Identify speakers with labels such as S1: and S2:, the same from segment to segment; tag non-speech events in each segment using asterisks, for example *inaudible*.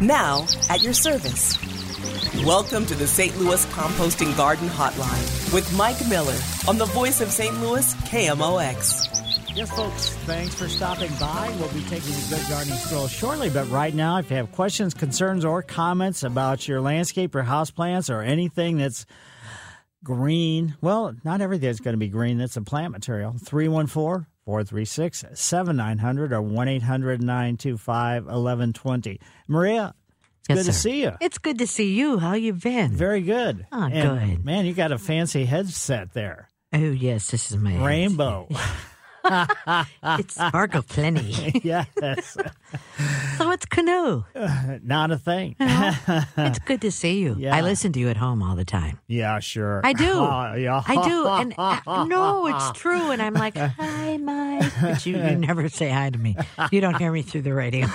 S1: Now, at your service. Welcome to the St. Louis Composting Garden Hotline with Mike Miller on the voice of St. Louis KMOX.
S2: Yes, folks, thanks for stopping by. We'll be taking a good gardening stroll shortly, but right now, if you have questions, concerns, or comments about your landscape or house plants or anything that's green, well, not everything is going to be green. That's a plant material. 314 436 7900 or 1 800 925 1120. Maria, it's
S3: Yes,
S2: good to see you.
S3: It's good to see you. How you been?
S2: Very good.
S3: Oh,
S2: And,
S3: good.
S2: Man, you got a fancy headset there.
S3: oh yes, this is my.
S2: Rainbow. *laughs*
S3: It's sparkle plenty. *laughs*
S2: yes. *laughs*
S3: it's canoe. *laughs*
S2: Not a thing. *laughs*
S3: It's good to see you.
S2: Yeah.
S3: I listen to you at home all the time.
S2: Yeah, sure.
S3: I do.
S2: Oh, *laughs* yeah.
S3: I do, and uh, no, it's true. And I'm like, hi, Mike, but you, you never say hi to me. You don't hear me through the radio.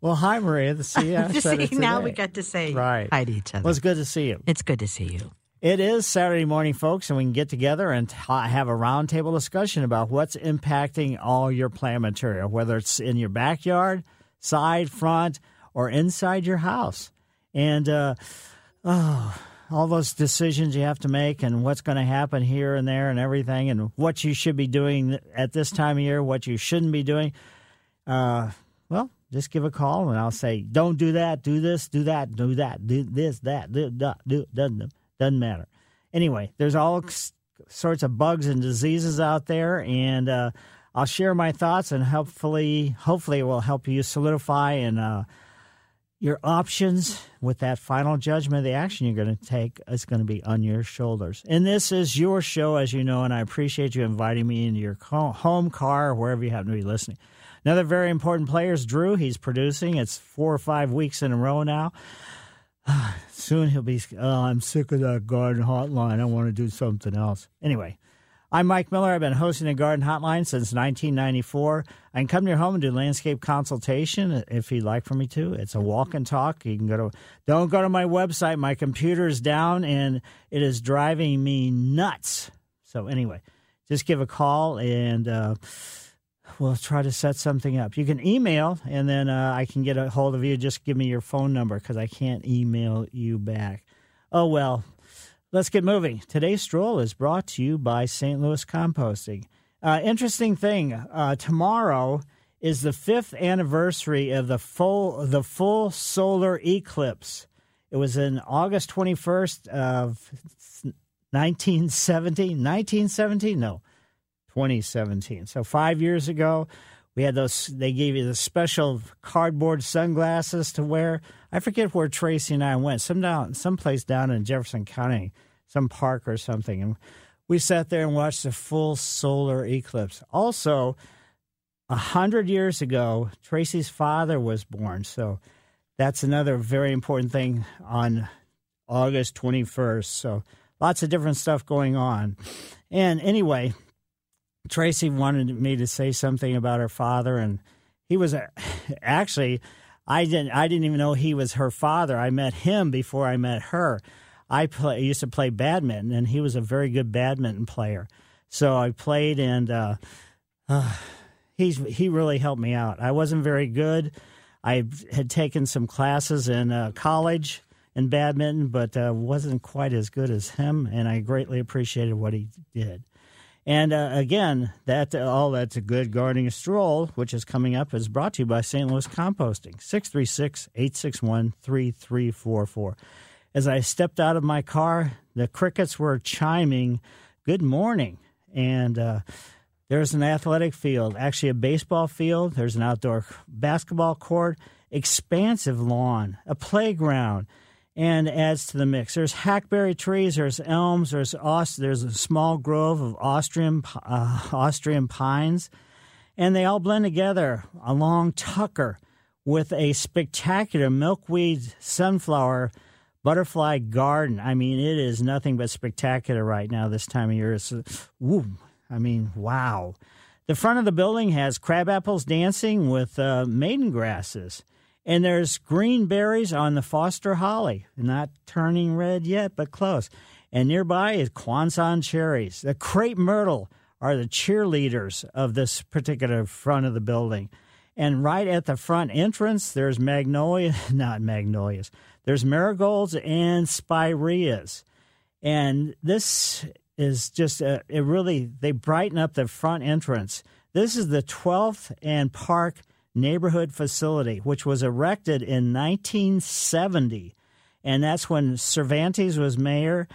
S2: Well, hi, Maria. The see, I
S3: Just
S2: said it
S3: see, now we got to say
S2: Right.
S3: hi to each other.
S2: Well, it's good to see you.
S3: it's good to see you.
S2: It is Saturday morning, folks, and we can get together and have a roundtable discussion about what's impacting all your plant material, whether it's in your backyard, side, front, or inside your house. And uh, oh, all those decisions you have to make, and what's going to happen here and there, and everything, and what you should be doing at this time of year, what you shouldn't be doing. Uh, well, just give a call and I'll say, don't do that, do this, do that, do that, do this, that, do do doesn't doesn't matter. Anyway, there's all sorts of bugs and diseases out there, and uh, I'll share my thoughts and hopefully, hopefully, it will help you solidify and uh, your options with that final judgment. The action you're going to take is going to be on your shoulders. And this is your show, as you know, and I appreciate you inviting me into your home, car, or wherever you happen to be listening. Another very important player is Drew. He's producing. It's four or five weeks in a row now. *sighs* Soon he'll be, oh, I'm sick of that garden hotline. I want to do something else. Anyway, I'm Mike Miller. I've been hosting a garden hotline since 1994. I can come to your home and do landscape consultation if you'd like for me to. It's a walk and talk. You can go to, don't go to my website. My computer is down and it is driving me nuts. So, anyway, just give a call and, uh, we'll try to set something up. You can email, and then uh, I can get a hold of you. Just give me your phone number because I can't email you back. Oh, well, let's get moving. Today's stroll is brought to you by St. Louis Composting. Uh, interesting thing uh, tomorrow is the fifth anniversary of the full the full solar eclipse. It was in August twenty first of nineteen seventy. Nineteen seventy? No. 2017. So five years ago, we had those. They gave you the special cardboard sunglasses to wear. I forget where Tracy and I went. Some down, someplace down in Jefferson County, some park or something, and we sat there and watched the full solar eclipse. Also, a hundred years ago, Tracy's father was born. So that's another very important thing on August 21st. So lots of different stuff going on. And anyway, Tracy wanted me to say something about her father, and he was a, *sighs* actually I didn't I didn't even know he was her father. I met him before I met her. I play, used to play badminton, and he was a very good badminton player. So I played, and uh, uh, he's he really helped me out. I wasn't very good. I had taken some classes in uh, college in badminton, but uh, wasn't quite as good as him, and I greatly appreciated what he did. And uh, again, that all that's a good gardening stroll, which is coming up, is brought to you by St. Louis Composting, 636 861 3344. As I stepped out of my car, the crickets were chiming, Good morning. And uh, there's an athletic field, actually a baseball field. There's an outdoor basketball court, expansive lawn, a playground, and adds to the mix. There's hackberry trees, there's elms, there's there's a small grove of Austrian uh, Austrian pines, and they all blend together along Tucker with a spectacular milkweed sunflower butterfly garden. I mean, it is nothing but spectacular right now this time of year. It's, woo, I mean, wow. The front of the building has crab apples dancing with uh, maiden grasses. And there's green berries on the Foster holly, not turning red yet, but close. And nearby is Kwanzan cherries. The crepe myrtle are the cheerleaders of this particular front of the building. And right at the front entrance, there's magnolia, *laughs* not magnolias, there's marigolds and spireas. And this is just, a, it really, they brighten up the front entrance. This is the 12th and Park neighborhood facility, which was erected in 1970. And that's when Cervantes was mayor.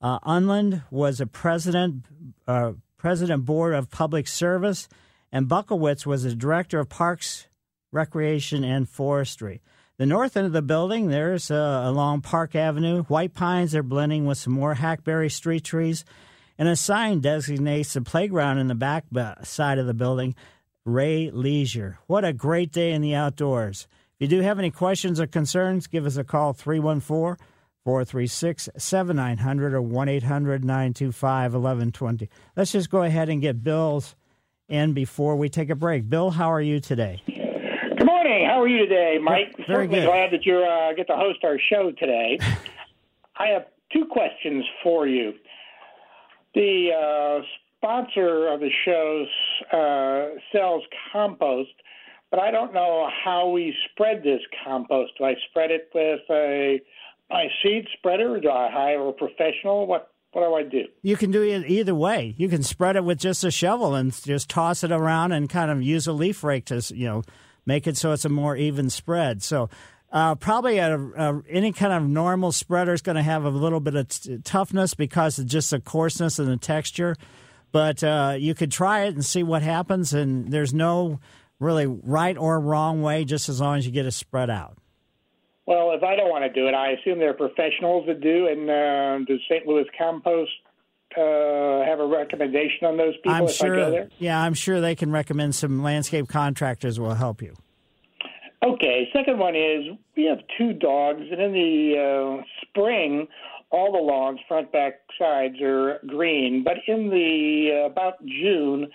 S2: Uh, Unland was a president, uh, president board of public service, and Buckowitz was the director of parks, recreation, and forestry. The north end of the building, there's uh, along Park Avenue. White pines are blending with some more hackberry street trees. And a sign designates the playground in the back side of the building, Ray Leisure. What a great day in the outdoors. If you do have any questions or concerns, give us a call 314 436 7900 or 1 800 925 1120. Let's just go ahead and get Bill's in before we take a break. Bill, how are you today?
S4: Good morning. How are you today, Mike?
S2: Very
S4: Certainly
S2: good.
S4: glad that you uh, get to host our show today. *laughs* I have two questions for you. The uh, sponsor of the show uh, sells compost, but I don't know how we spread this compost. Do I spread it with a my seed spreader? Do I hire a professional? What what do I do?
S2: You can do it either way. You can spread it with just a shovel and just toss it around and kind of use a leaf rake to, you know, make it so it's a more even spread. So uh, probably a, a, any kind of normal spreader is going to have a little bit of t- toughness because of just the coarseness and the texture. But uh, you could try it and see what happens. And there's no really right or wrong way, just as long as you get it spread out.
S4: Well, if I don't want to do it, I assume there are professionals that do. And uh, does St. Louis Compost uh, have a recommendation on those people
S2: I'm
S4: if
S2: sure.
S4: I go there?
S2: Yeah, I'm sure they can recommend some landscape contractors will help you.
S4: Okay. Second one is we have two dogs, and in the uh, spring, all the lawns, front, back, sides, are green. But in the uh, about June,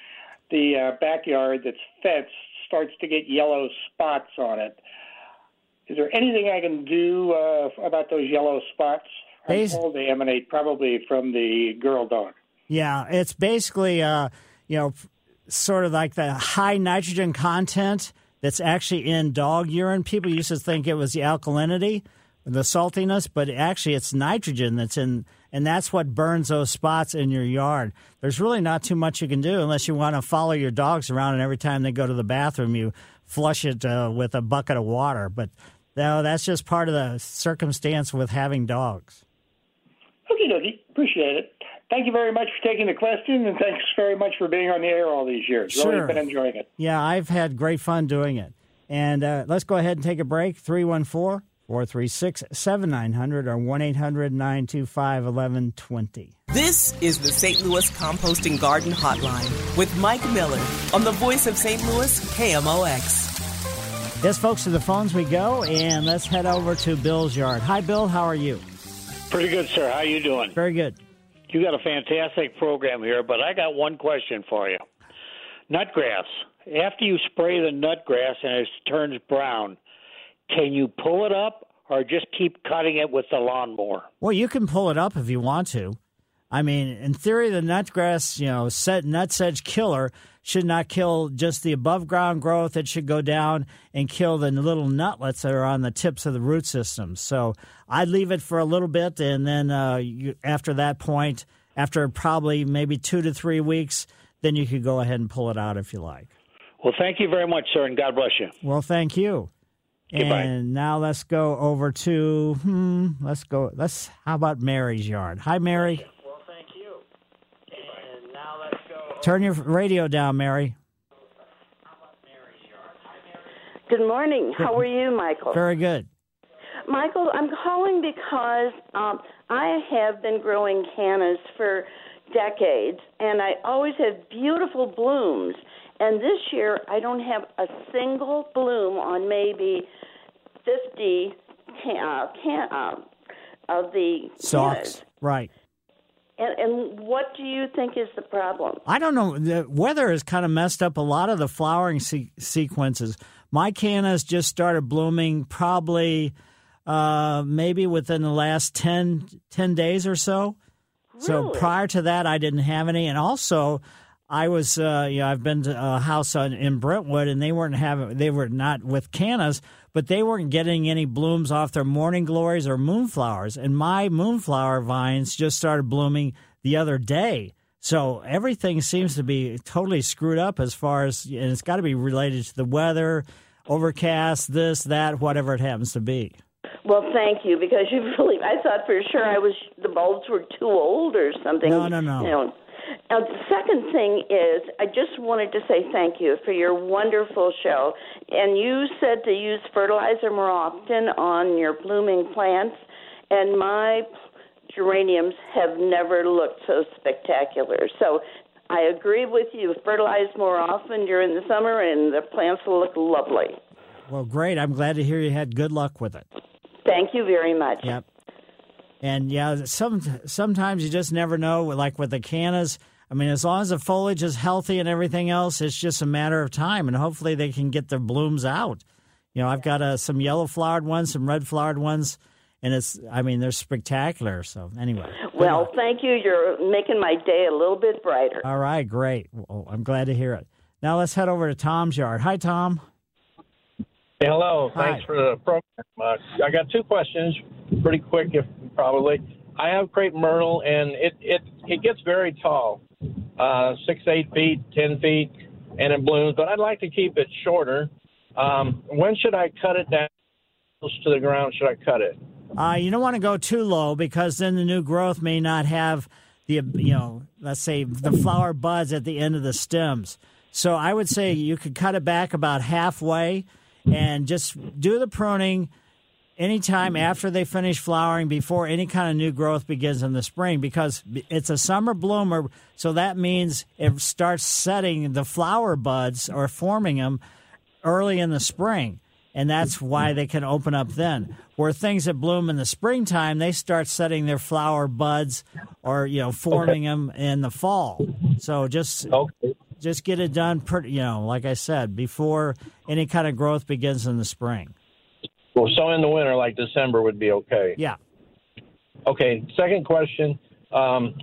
S4: the uh, backyard that's fenced starts to get yellow spots on it. Is there anything I can do uh, about those yellow spots? I'm told they emanate probably from the girl dog.
S2: Yeah, it's basically, uh, you know, sort of like the high nitrogen content that's actually in dog urine. People used to think it was the alkalinity, the saltiness, but actually it's nitrogen that's in, and that's what burns those spots in your yard. There's really not too much you can do unless you want to follow your dogs around, and every time they go to the bathroom, you flush it uh, with a bucket of water. But no, that's just part of the circumstance with having dogs.
S4: Okie dokie. Appreciate it. Thank you very much for taking the question, and thanks very much for being on the air all these years.
S2: Sure.
S4: Really been enjoying it.
S2: Yeah, I've had great fun doing it. And uh, let's go ahead and take a break. 314 436 7900 or 1 800 925 1120.
S1: This is the St. Louis Composting Garden Hotline with Mike Miller on the voice of St. Louis, KMOX.
S2: Yes, folks, to the phones we go, and let's head over to Bill's yard. Hi, Bill. How are you?
S5: Pretty good, sir. How are you doing?
S2: Very good.
S5: You got a fantastic program here, but I got one question for you. Nutgrass. After you spray the nutgrass and it turns brown, can you pull it up or just keep cutting it with the lawnmower?
S2: Well, you can pull it up if you want to. I mean, in theory, the nutgrass, you know, set nutsedge killer should not kill just the above ground growth. It should go down and kill the little nutlets that are on the tips of the root systems. So I'd leave it for a little bit, and then uh, you, after that point, after probably maybe two to three weeks, then you could go ahead and pull it out if you like.
S5: Well, thank you very much, sir, and God bless you.
S2: Well, thank you.
S5: Goodbye.
S2: And now let's go over to hmm, let's go let's how about Mary's yard? Hi Mary.
S5: Well, thank you. And now let's go.
S2: Turn your radio down, Mary.
S6: Good morning. How are you, Michael?
S2: Very good.
S6: Michael, I'm calling because um, I have been growing cannas for decades, and I always have beautiful blooms. And this year, I don't have a single bloom on maybe 50 can, uh, can, uh, of the
S2: Socks. Right.
S6: And, and what do you think is the problem?
S2: I don't know. The weather has kind of messed up a lot of the flowering se- sequences. My cannas just started blooming probably uh, maybe within the last 10, 10 days or so. So
S6: Really?
S2: prior to that, I didn't have any. And also, I was, uh, you know, I've been to a house on, in Brentwood, and they weren't having, they were not with cannas, but they weren't getting any blooms off their morning glories or moonflowers. And my moonflower vines just started blooming the other day. So everything seems to be totally screwed up as far as, and it's got to be related to the weather, overcast, this, that, whatever it happens to be.
S6: Well, thank you because you *laughs* really. I thought for sure I was the bulbs were too old or something.
S2: No, no, no.
S6: You know. Now, the second thing is, I just wanted to say thank you for your wonderful show. And you said to use fertilizer more often on your blooming plants, and my geraniums have never looked so spectacular. So I agree with you. Fertilize more often during the summer, and the plants will look lovely.
S2: Well, great. I'm glad to hear you had good luck with it.
S6: Thank you very much.
S2: Yep. And yeah, some sometimes you just never know. Like with the cannas, I mean, as long as the foliage is healthy and everything else, it's just a matter of time, and hopefully they can get their blooms out. You know, I've got uh, some yellow flowered ones, some red flowered ones, and it's I mean they're spectacular. So anyway,
S6: Well, thank you. You're making my day a little bit brighter.
S2: all right, great. Well, I'm glad to hear it. Now let's head over to Tom's yard. Hi, Tom.
S7: Hey, hello.
S2: Hi.
S7: Thanks for the program. Uh, I got two questions, pretty quick, if probably. I have crepe myrtle, and it it it gets very tall, uh, six eight feet, ten feet, and it blooms. But I'd like to keep it shorter. Um, when should I cut it down close to the ground? Should I cut it?
S2: Uh, you don't want to go too low because then the new growth may not have the you know let's say the flower buds at the end of the stems. So I would say you could cut it back about halfway and just do the pruning anytime mm-hmm. after they finish flowering before any kind of new growth begins in the spring because it's a summer bloomer so that means it starts setting the flower buds or forming them early in the spring and that's mm-hmm. why they can open up then. Where things that bloom in the springtime they start setting their flower buds or you know forming them in the fall. So just
S7: Okay.
S2: just get it done pretty you know like i said before any kind of growth begins in the spring
S7: Well, so in the winter, like December, would be okay.
S2: yeah
S7: Okay. Second question. Um,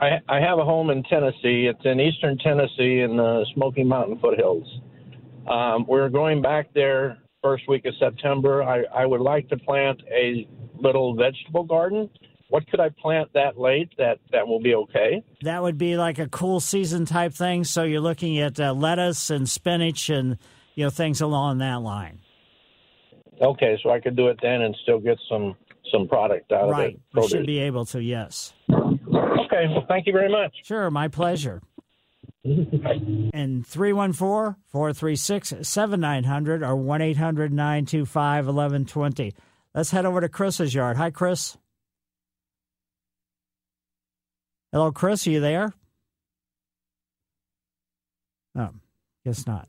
S7: I, I have a home in Tennessee. It's in eastern Tennessee in the Smoky Mountain foothills. Um, we're going back there first week of September. I, I would like to plant a little vegetable garden. What could I plant that late that, that will be okay?
S2: that would be like a cool season type thing so you're looking at uh, lettuce and spinach and you know things along that line
S7: Okay, so I could do it then and still get some some product out
S2: right
S7: of it.
S2: you should be able to yes
S7: Okay, well, thank you very much.
S2: Sure, my pleasure. *laughs* and 314 436 7900 or 1 800 925 1120. Let's head over to Chris's yard. Hi, Chris. Hello, Chris. Are you there? Oh, guess not.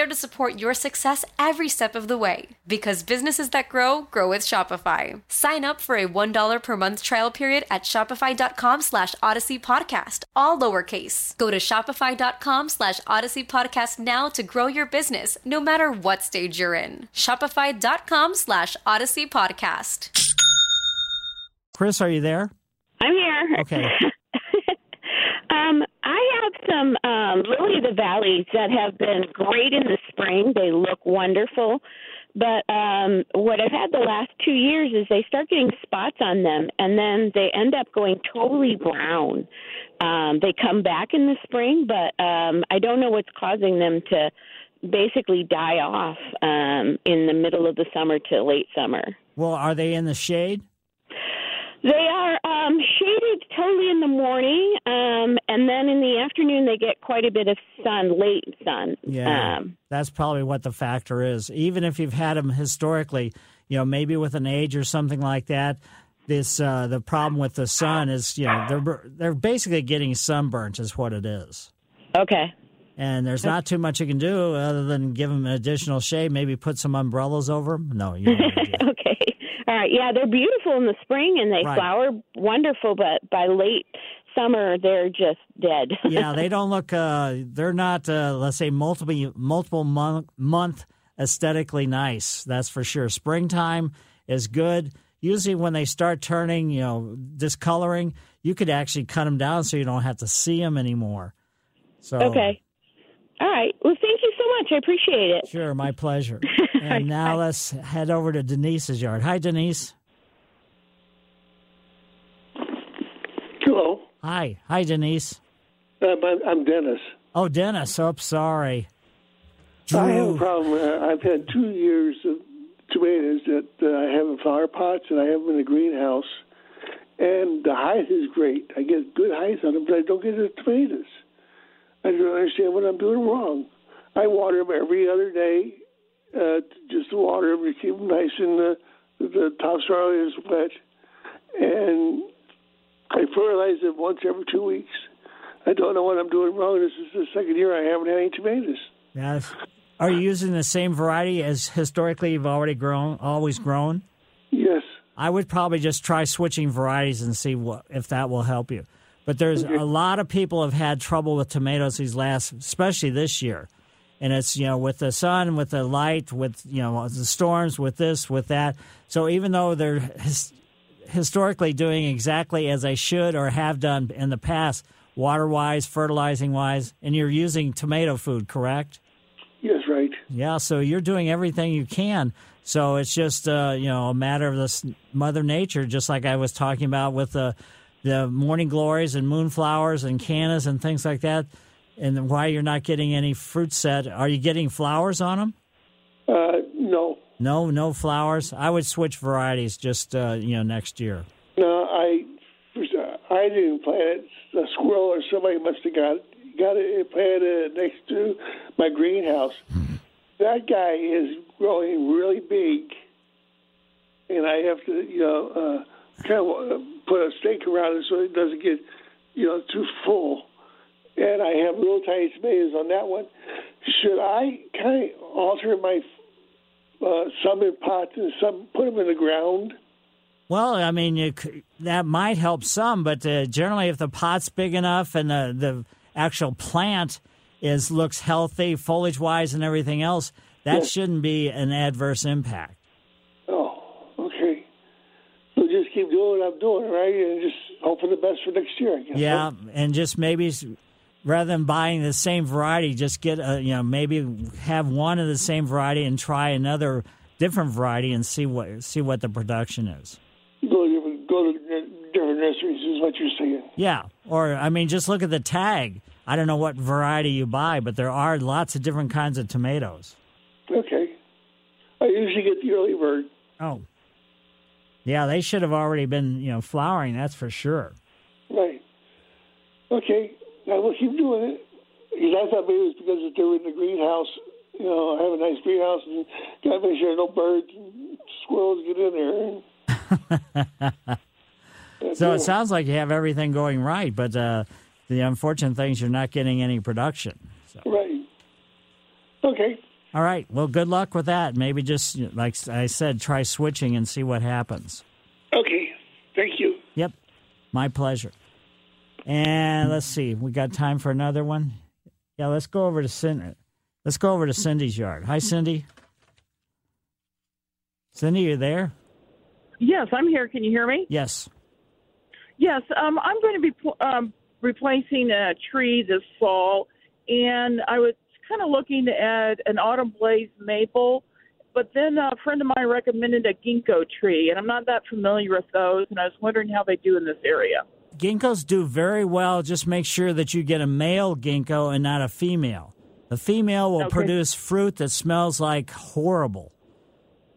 S8: to support your success every step of the way. Because businesses that grow, grow with Shopify. Sign up for a $1 per month trial period at shopify.com slash odyssey podcast, all lowercase. Go to shopify.com slash odyssey podcast now to grow your business, no matter what stage you're in. Shopify.com slash odyssey podcast.
S2: Chris, are you there?
S9: I'm here.
S2: Okay. *laughs*
S9: um, I have some um, lily of the valleys that have been great in the spring. They look wonderful. But um, what I've had the last two years is they start getting spots on them, and then they end up going totally brown. Um, they come back in the spring, but um, I don't know what's causing them to basically die off um, in the middle of the summer to late summer.
S2: Well, are they in the shade?
S9: They are um, shaded totally in the morning, um, and then in the afternoon they get quite a bit of sun, late sun.
S2: Yeah,
S9: Um,
S2: that's probably what the factor is. Even if you've had them historically, you know, maybe with an age or something like that. This uh, the problem with the sun is, you know, they're they're basically getting sunburnt, is what it is.
S9: okay.
S2: And there's not too much you can do other than give them an additional shade. Maybe put some umbrellas over them. No, you. Don't *laughs*
S9: okay. All right. Yeah, they're beautiful in the spring and they
S2: Right.
S9: flower wonderful, but by late summer they're just dead. *laughs*
S2: yeah, they don't look. Uh, they're not. Uh, let's say multiple multiple month month aesthetically nice. That's for sure. Springtime is good. Usually, when they start turning, you know, discoloring, you could actually cut them down so you don't have to see them anymore. So
S9: Okay. All right. Well, thank you much. I appreciate it.
S2: Sure, my pleasure. *laughs* And now let's head over to Denise's yard. Hi, Denise.
S10: Hello,
S2: Hi, hi, Denise.
S10: uh, I'm- I'm Dennis.
S2: Oh, Dennis. Oh, sorry.
S10: I have a problem. Uh, I've had two years of tomatoes that uh, I have in flower pots and I have them in a greenhouse, and the height is great. I get good height on them, but I don't get the tomatoes. I don't understand what I'm doing wrong. I water them every other day, uh, just to water them to keep them nice and the, the topsoil is wet, and I fertilize them once every two weeks. I don't know what I'm doing wrong. This is the second year I haven't had any tomatoes.
S2: Yes. Are you using the same variety as historically you've already grown, always grown?
S10: Yes.
S2: I would probably just try switching varieties and see what if that will help you. But there's a lot of people have had trouble with tomatoes these last, especially this year. And it's you know with the sun, with the light, with you know the storms, with this, with that. So even though they're his, historically doing exactly as they should or have done in the past, water wise, fertilizing wise, and you're using tomato food, correct?
S10: Yes, right.
S2: Yeah, so you're doing everything you can. So it's just uh, you know a matter of this Mother Nature, just like I was talking about with the the morning glories and moonflowers and cannas and things like that. And why you're not getting any fruit set? Are you getting flowers on them?
S10: Uh, no,
S2: No, no flowers. I would switch varieties just uh, you know next year.
S10: no. I I didn't plant it. A squirrel or somebody must have got it. Got it planted next to my greenhouse. That guy is growing really big, and I have to, you know, uh, kind of uh, put a stake around it so it doesn't get, you know, too full. And I have little tiny tomatoes on that one. Should I kind of alter my uh, some in pots and some put them in the ground?
S2: Well, I mean, you, that might help some, but uh, generally, if the pot's big enough and the the actual plant is looks healthy, foliage wise, and everything else, that shouldn't be an adverse impact.
S10: Oh, okay. So just keep doing what I'm doing, right? And just hope for the best for next year, I guess.
S2: Yeah, and just maybe rather than buying the same variety, just get a you know maybe have one of the same variety and try another different variety and see what see what the production is.
S10: Go to different, go to different nurseries is what you're saying.
S2: Yeah, or I mean, just look at the tag. I don't know what variety you buy, but there are lots of different kinds of tomatoes.
S10: Okay. I usually get the early bird.
S2: Oh, yeah, they should have already been you know flowering. That's for sure.
S10: Right. Okay. I will keep doing it. Because I thought maybe it was because they were in the greenhouse. You know, I have a nice greenhouse and got to make sure no birds and squirrels get in there. *laughs*
S2: So it sounds like you have everything going right, but uh, the unfortunate thing is you're not getting any production.
S10: Right. Okay.
S2: All right. Well, good luck with that. Maybe just like I said, try switching and see what happens.
S10: Okay. Thank you.
S2: Yep. My pleasure. And let's see. We got time for another one. Yeah, let's go over to Cindy. Let's go over to Cindy's yard. Hi, Cindy. Cindy, you there?
S11: Yes, I'm here. Can you hear me?
S2: Yes.
S11: Yes, um, I'm going to be um, replacing a tree this fall, and I was kind of looking to add an autumn blaze maple, but then a friend of mine recommended a ginkgo tree, and I'm not that familiar with those, and I was wondering how they do in this area.
S2: Ginkgos do very well. Just make sure that you get a male ginkgo and not a female. The female will
S11: Okay.
S2: produce fruit that smells like horrible.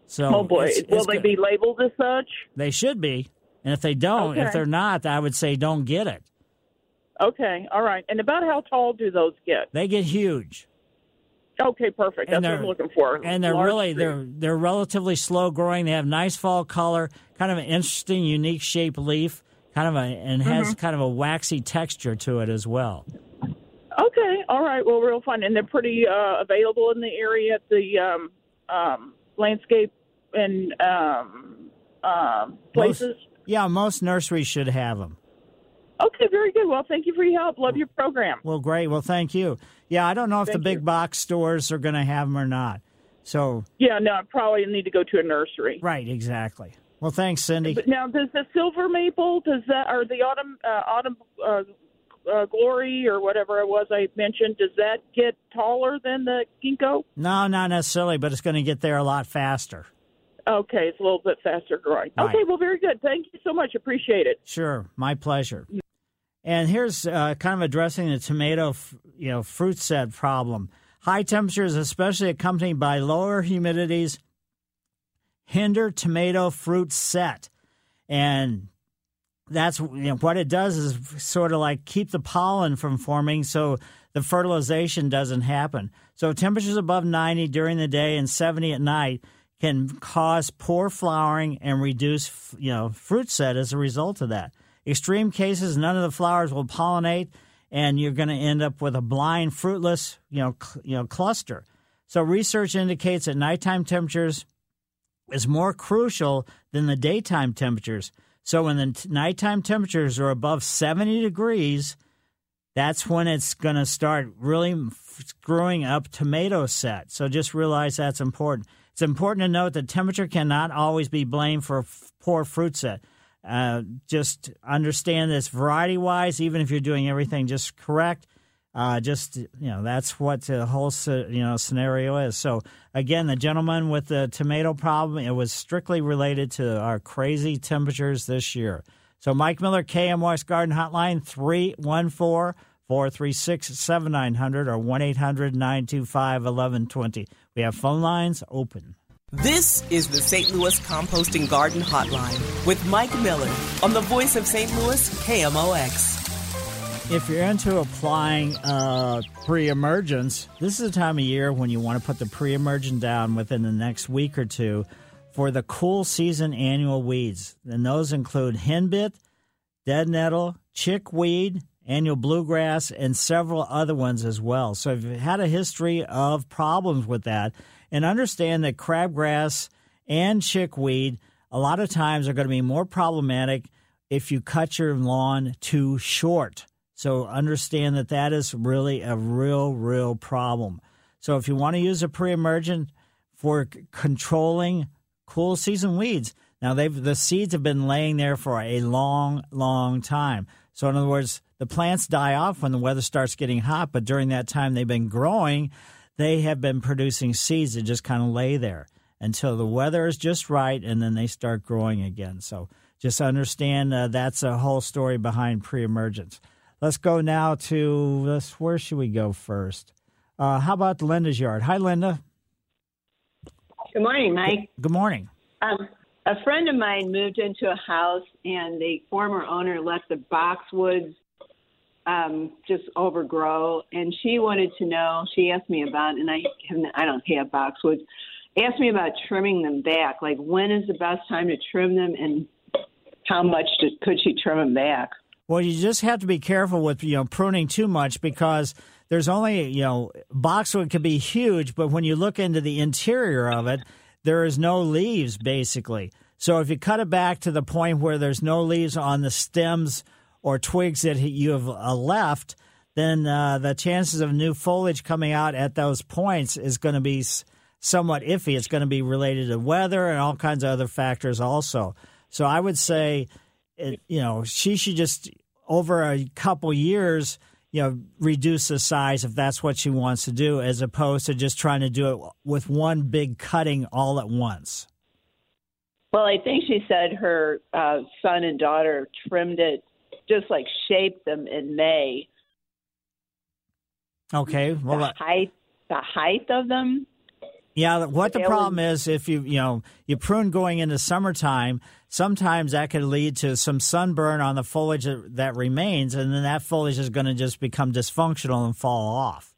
S2: So
S11: oh boy,
S2: it's-
S11: will
S2: it's
S11: they
S2: good.
S11: be labeled as such?
S2: They should be. And if they don't, if they're not, I would say don't get it.
S11: Okay, all right. And about how tall do those get?
S2: They get huge.
S11: Okay, perfect. That's
S2: And
S11: what I'm looking for.
S2: And they're
S11: Large
S2: really
S11: tree.
S2: they're they're relatively slow growing. They have nice fall color, kind of an interesting, unique shaped leaf, kind of a and has
S11: Mhm.
S2: kind of a waxy texture to it as well.
S11: Okay, all right. Well, real fun, and they're pretty uh, available in the area at the um, um, landscape and um, um, places.
S2: Most, yeah, most nurseries should have them.
S11: Okay, very good. Well, thank you for your help. Love your program.
S2: Well, great. Well, thank you. Yeah, I don't know if the big
S11: you.
S2: box stores are going to have them or not. So,
S11: Yeah, no, I probably need to go to a nursery.
S2: right, exactly. Well, thanks, Cindy.
S11: But now, does the silver maple, does that, or the autumn uh, autumn uh, uh, glory, or whatever it was I mentioned, does that get taller than the ginkgo?
S2: No, not necessarily, but it's going to get there a lot faster.
S11: Okay, it's a little bit faster growing.
S2: Right.
S11: Okay, well, very good. Thank you so much. Appreciate it.
S2: Sure, my pleasure. And here's uh, kind of addressing the tomato, f- you know, fruit set problem. High temperatures, especially accompanied by lower humidities, hinder tomato fruit set, and that's you know, what it does is sort of like keep the pollen from forming, so the fertilization doesn't happen. So temperatures above 90 during the day and 70 at night can cause poor flowering and reduce you know fruit set as a result of that. Extreme cases, none of the flowers will pollinate, and you're going to end up with a blind, fruitless you know cl- you know cluster. So research indicates that nighttime temperatures is more crucial than the daytime temperatures. So when the nighttime temperatures are above 70 degrees, that's when it's going to start really screwing up tomato set. So just realize that's important. It's important to note that temperature cannot always be blamed for f- poor fruit set. Uh, just understand this variety wise, even if you're doing everything just correct, uh, just you know that's what the whole you know scenario is. So again, the gentleman with the tomato problem, it was strictly related to our crazy temperatures this year. So Mike Miller, KMOX Garden Hotline 314 436 7900 or 1 800 925 1120. We have phone lines open.
S1: This is the St. Louis Composting Garden Hotline with Mike Miller on the voice of St. Louis, KMOX.
S2: If you're into applying uh, pre emergence, this is the time of year when you want to put the pre emergent down within the next week or two for the cool season annual weeds. And those include henbit, dead nettle, chickweed, annual bluegrass, and several other ones as well. So if you've had a history of problems with that, and understand that crabgrass and chickweed a lot of times are going to be more problematic if you cut your lawn too short. So understand that that is really a real, real problem. So if you want to use a pre-emergent for c- controlling cool season weeds, now they've the seeds have been laying there for a long, long time. So in other words, the plants die off when the weather starts getting hot, but during that time they've been growing, they have been producing seeds that just kind of lay there until the weather is just right, and then they start growing again. So just understand uh, that's a whole story behind pre-emergence. Let's go now to let's, where should we go first? Uh, how about Linda's yard? Hi, Linda.
S12: Good morning, Mike.
S2: Good morning.
S12: Um, a friend of mine moved into a house, and the former owner let the boxwoods um, just overgrow. And she wanted to know. She asked me about, and I I don't have boxwoods. Asked me about trimming them back. Like when is the best time to trim them, and how much to, could she trim them back?
S2: Well, you just have to be careful with you know pruning too much because there's only you know boxwood can be huge, but when you look into the interior of it, there is no leaves basically. So if you cut it back to the point where there's no leaves on the stems or twigs that you have uh, left, then uh, the chances of new foliage coming out at those points is going to be somewhat iffy. It's going to be related to weather and all kinds of other factors also. So I would say, it, you know, she should just over a couple years, you know, reduce the size if that's what she wants to do, as opposed to just trying to do it with one big cutting all at once.
S12: Well, I think she said her uh, son and daughter trimmed it, just like shaped them in May.
S2: Okay, well,
S12: the height, the height of them.
S2: Yeah, what the problem
S12: was-
S2: is if you you know you prune going into summertime, sometimes that could lead to some sunburn on the foliage that, that remains, and then that foliage is going to just become dysfunctional and fall off.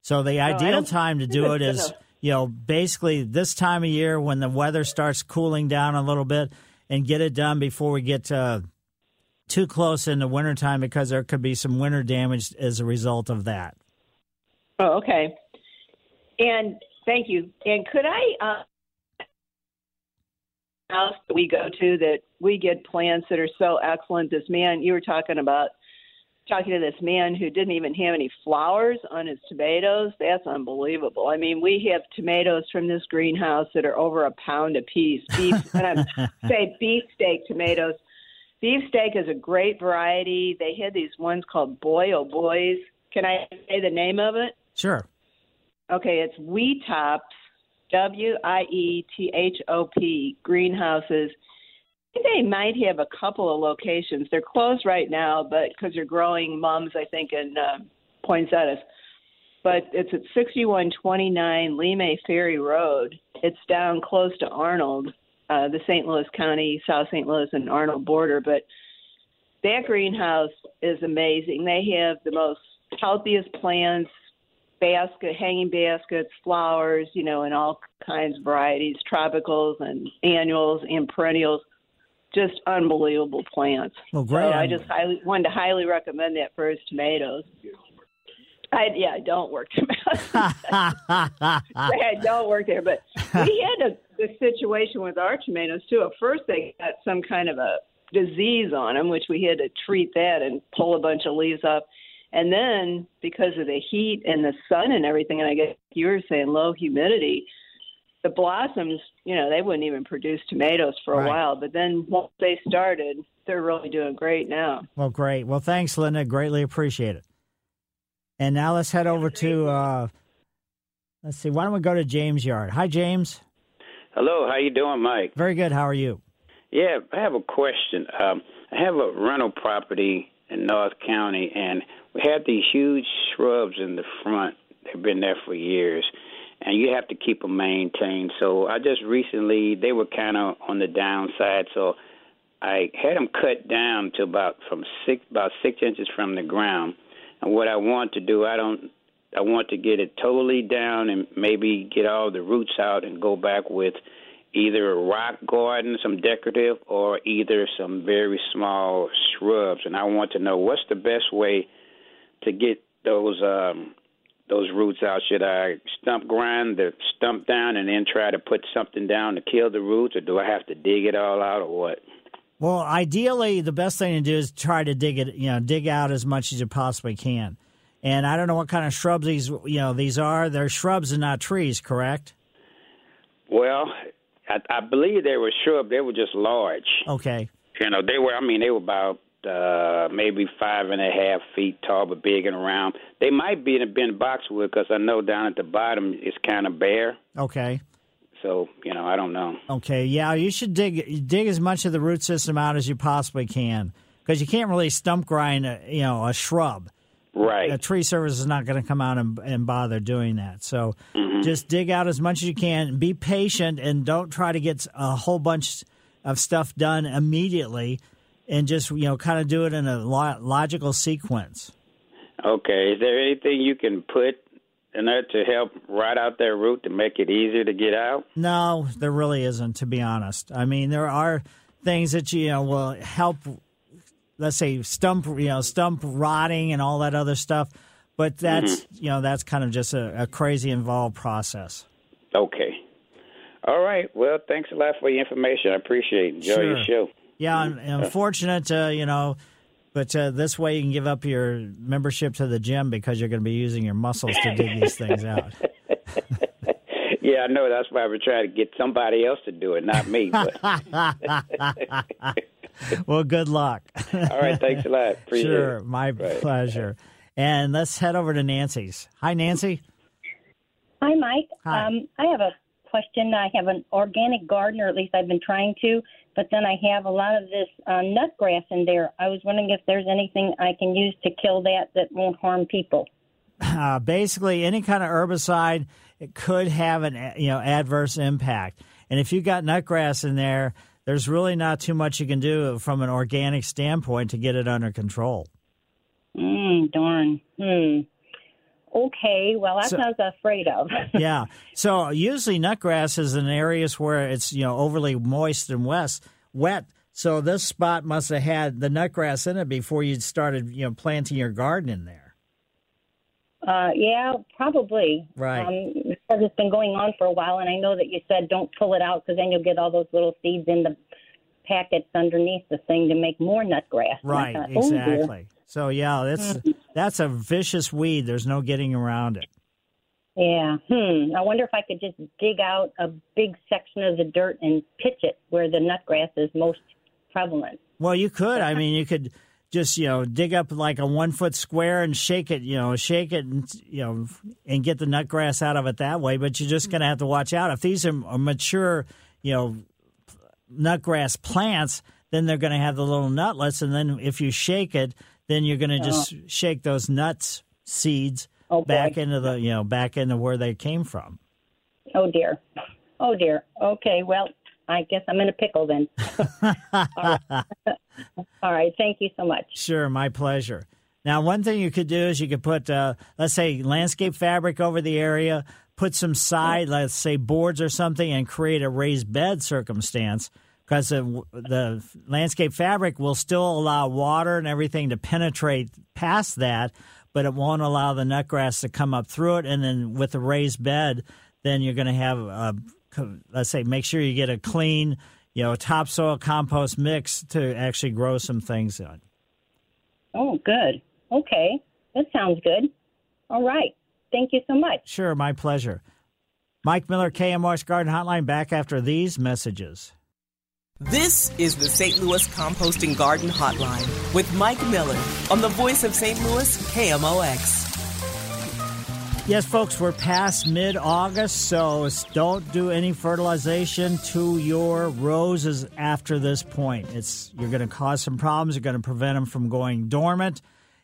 S2: So the
S12: I
S2: ideal time to do
S12: it's gonna-
S2: you know basically this time of year when the weather starts cooling down a little bit, and get it done before we get uh, too close into wintertime because there could be some winter damage as a result of that.
S12: Oh, okay. And thank you. And could I uh, house that we go to that we get plants that are so excellent? This man you were talking about talking to this man who didn't even have any flowers on his tomatoes. That's unbelievable. I mean, we have tomatoes from this greenhouse that are over a pound a piece. Beef, *laughs* and I'm say beefsteak tomatoes. Beefsteak is a great variety. They had these ones called Boy Oh Boys. Can I say the name of it?
S2: Sure.
S12: Okay, it's Wiethop's, W I E T H O P greenhouses. They might have a couple of locations. They're closed right now, but because they're growing mums, I think in uh, Poinsettias. But it's at 6129 Lemay Ferry Road. It's down close to Arnold, uh, the St. Louis County, South St. Louis, and Arnold border. But that greenhouse is amazing. They have the most healthiest plants, basket, hanging baskets, flowers, you know, in all kinds of varieties, tropicals and annuals and perennials. Just unbelievable plants.
S2: Well, great.
S12: So I just highly wanted to highly recommend that for his tomatoes. I yeah, I don't work *laughs* tomatoes. *laughs* I don't work there, but we had a, a situation with our tomatoes too. At first, they got some kind of a disease on them, which we had to treat that and pull a bunch of leaves up. And then because of the heat and the sun and everything, and I guess you were saying low humidity, the blossoms, you know, they wouldn't even produce tomatoes for a
S2: Right.
S12: while. But then once they started, they're really doing great now.
S2: Well, great. Well, thanks, Linda. Greatly appreciate it. And now let's head over to, uh, let's see, why don't we go to James Yard? Hi, James.
S13: Hello, how you doing, Mike?
S2: Very good. How are you?
S13: Yeah, I have a question. Um, I have a rental property in North County, and we had these huge shrubs in the front. They've been there for years, and you have to keep them maintained. So I just recently they were kind of on the downside, so I had them cut down to about from six about six inches from the ground. And what I want to do, I don't, I want to get it totally down and maybe get all the roots out and go back with either a rock garden, some decorative, or either some very small shrubs. And I want to know what's the best way to get those um, those roots out? Should I stump grind the stump down and then try to put something down to kill the roots, or do I have to dig it all out, or what?
S2: Well, ideally, the best thing to do is try to dig it, you know, dig out as much as you possibly can. And I don't know what kind of shrubs these, you know, these are. They're shrubs and not trees, correct?
S13: Well, I, I believe they were shrubs. They were just large.
S2: Okay.
S13: You know, they were. I mean, they were about uh maybe five and a half feet tall, but big and round. They might be in been boxwood because I know down at the bottom it's kind of bare.
S2: Okay.
S13: So you know, I don't know.
S2: Okay. Yeah, you should dig dig as much of the root system out as you possibly can because you can't really stump grind, a, you know, a shrub.
S13: Right.
S2: A tree service is not going to come out and, and bother doing that. So
S13: Mm-hmm.
S2: just dig out as much as you can. Be patient and don't try to get a whole bunch of stuff done immediately. And just you know, kind of do it in a lo- logical sequence.
S13: Okay. Is there anything you can put in there to help rot out that root to make it easier to get out?
S2: No, there really isn't, to be honest. I mean, there are things that you know will help. Let's say stump, you know, stump rotting and all that other stuff, but that's mm-hmm. you know that's kind of just a, a crazy involved process.
S13: Okay. All right. Well, thanks a lot for your information. I appreciate it. Enjoy your show.
S2: Yeah, un- unfortunate, uh, you know, but uh, this way you can give up your membership to the gym because you're going to be using your muscles to dig these things out. *laughs*
S13: Yeah, I know. That's why we're trying to get somebody else to do it, not me. But *laughs*
S2: well, good luck.
S13: all right, thanks a lot. *laughs* Appreciate
S2: sure,
S13: it.
S2: my
S13: Right.
S2: pleasure. And let's head over to Nancy's. Hi, Nancy.
S14: Hi, Mike.
S2: Hi.
S14: Um, I have a question. I have an organic garden, or at least I've been trying to, but then I have a lot of this uh, nut grass in there. I was wondering if there's anything I can use to kill that that won't harm people.
S2: uh, basically any kind of herbicide it could have an you know adverse impact. And if you've got nutgrass in there, there's really not too much you can do from an organic standpoint to get it under control.
S14: Mm, darn. Hmm. Okay. Well, that's
S2: So-
S14: was afraid of. *laughs*
S2: yeah. So usually nutgrass is in areas where it's you know overly moist and wet. Wet. So this spot must have had the nutgrass in it before you started you know planting your garden in there.
S14: Uh, yeah, probably.
S2: Right.
S14: Um, because it's been going on for a while, and I know that you said don't pull it out because then you'll get all those little seeds in the packets underneath the thing to make more nut grass. And I
S2: Right.
S14: thought, oh.
S2: Exactly. So yeah, that's that's a vicious weed. There's no getting around it.
S14: Yeah. Hmm. I wonder if I could just dig out a big section of the dirt and pitch it where the nutgrass is most prevalent.
S2: Well, you could. I mean, you could just you know dig up like a one foot square and shake it. You know, shake it and you know and get the nutgrass out of it that way. But you're just going to have to watch out if these are, are mature. You know, nutgrass plants. Then they're going to have the little nutlets, and then if you shake it, then you're going to just shake those nuts seeds back into the you know back into where they came from.
S14: Oh dear. Oh dear. Okay. Well, I guess I'm in a pickle then. *laughs* All right. *laughs* All right. Thank you so much.
S2: Sure, my pleasure. Now, one thing you could do is you could put, uh, let's say, landscape fabric over the area, put some side, let's say, boards or something, and create a raised bed circumstance because the, the landscape fabric will still allow water and everything to penetrate past that, but it won't allow the nutgrass to come up through it. And then with the raised bed, then you're going to have, a, let's say, make sure you get a clean, you know, topsoil compost mix to actually grow some things on.
S14: Oh, good. Okay. That sounds good. All right. Thank you so much.
S2: Sure, my pleasure. Mike Miller, KMOX Garden Hotline, back after these messages.
S1: This is the St. Louis Composting Garden Hotline with Mike Miller on the voice of St. Louis, KMOX.
S2: Yes, folks, we're past mid August, so don't do any fertilization to your roses after this point. It's You're going to cause some problems, you're going to prevent them from going dormant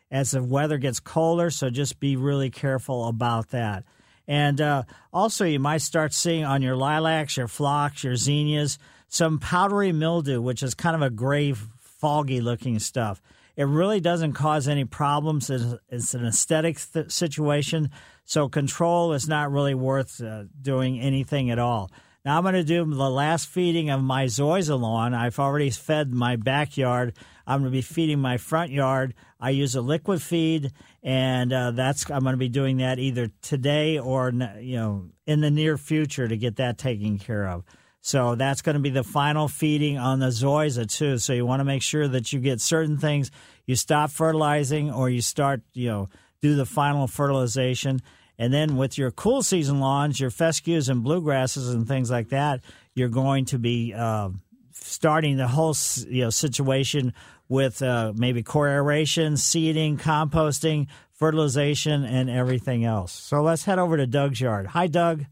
S2: as the weather gets colder, so just be really careful about that. And uh, also, you might start seeing on your lilacs, your phlox, your zinnias, some powdery mildew, which is kind of a gray, foggy looking stuff. It really doesn't cause any problems. It's an aesthetic th- situation, so control is not really worth uh, doing anything at all. Now I'm going to do the last feeding of my zoysia lawn. I've already fed my backyard. I'm going to be feeding my front yard. I use a liquid feed, and uh, that's I'm going to be doing that either today or you know in the near future to get that taken care of. So that's going to be the final feeding on the zoysia too. So you want to make sure that you get certain things. You stop fertilizing or you start you know do the final fertilization. And then with your cool season lawns, your fescues and bluegrasses and things like that, you're going to be uh, starting the whole you know situation with uh, maybe core aeration, seeding, composting, fertilization, and everything else. So let's head over to Doug's yard. Hi, Doug.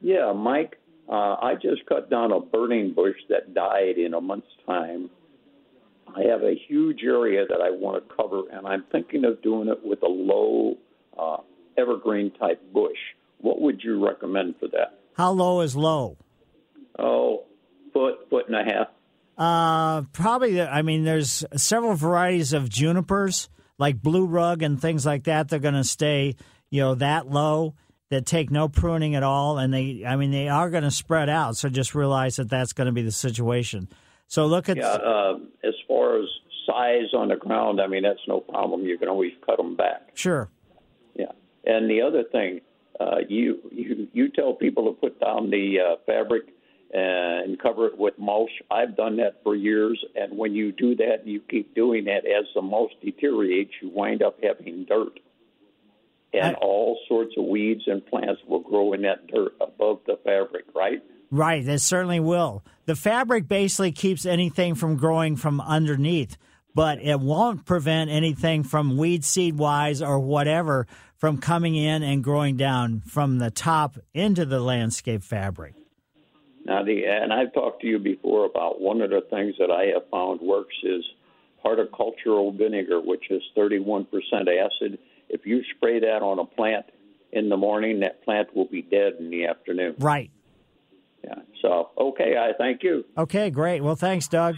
S15: Yeah, Mike. Uh, I just cut down a burning bush that died in a month's time. I have a huge area that I want to cover, and I'm thinking of doing it with a low uh, evergreen type bush. What would you recommend for that?
S2: How low is low?
S15: Oh, foot, foot and a half.
S2: Uh, probably. I mean, there's several varieties of junipers, like blue rug and things like that. They're going to stay, you know, that low. That take no pruning at all, and they, I mean, they are going to spread out. So just realize that that's going to be the situation. So look at
S15: yeah. Uh, as far as size on the ground, I mean, that's no problem. You can always cut them back.
S2: Sure.
S15: Yeah. And the other thing, uh, you you you tell people to put down the uh, fabric and cover it with mulch. I've done that for years, and when you do that, you keep doing that. As the mulch deteriorates, you wind up having dirt, and I, all sorts of weeds and plants will grow in that dirt above the fabric. Right?
S2: Right. It certainly will. The fabric basically keeps anything from growing from underneath but it won't prevent anything from weed seed wise or whatever from coming in and growing down from the top into the landscape fabric.
S15: Now, the and I've talked to you before about one of the things that I have found works is horticultural vinegar, which is 31% acid. If you spray that on a plant in the morning, that plant will be dead in the afternoon.
S2: Right.
S15: Yeah. So, okay, I thank you.
S2: Okay, great. Well, thanks, Doug.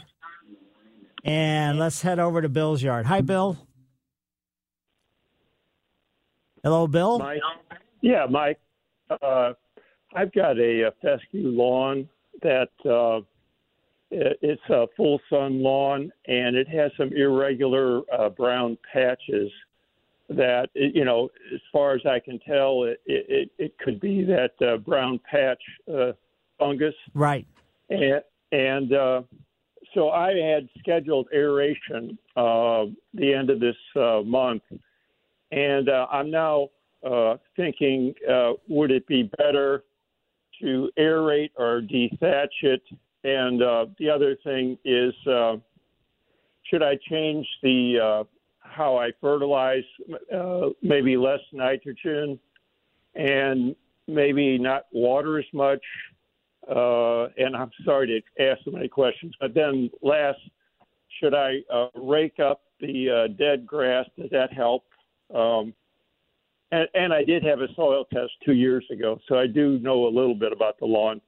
S2: And let's head over to Bill's yard. Hi, Bill. Hello, Bill.
S16: Mike. Yeah, Mike. Uh, I've got a, a, fescue lawn that uh, it, it's a full sun lawn, and it has some irregular uh, brown patches. That you know, as far as I can tell, it it, it could be that uh, brown patch uh, fungus.
S2: Right.
S16: And and uh, so I had scheduled aeration uh, the end of this uh, month, and uh, I'm now uh, thinking, uh, would it be better to aerate or dethatch it? And uh, the other thing is, should I change the how I fertilize? maybe less nitrogen, and maybe not water as much uh, and I'm sorry to ask so many questions, but then last, should I uh, rake up the uh, dead grass? Does that help? Um, and, and I did have a soil test two years ago, so I do know a little bit about the lawn.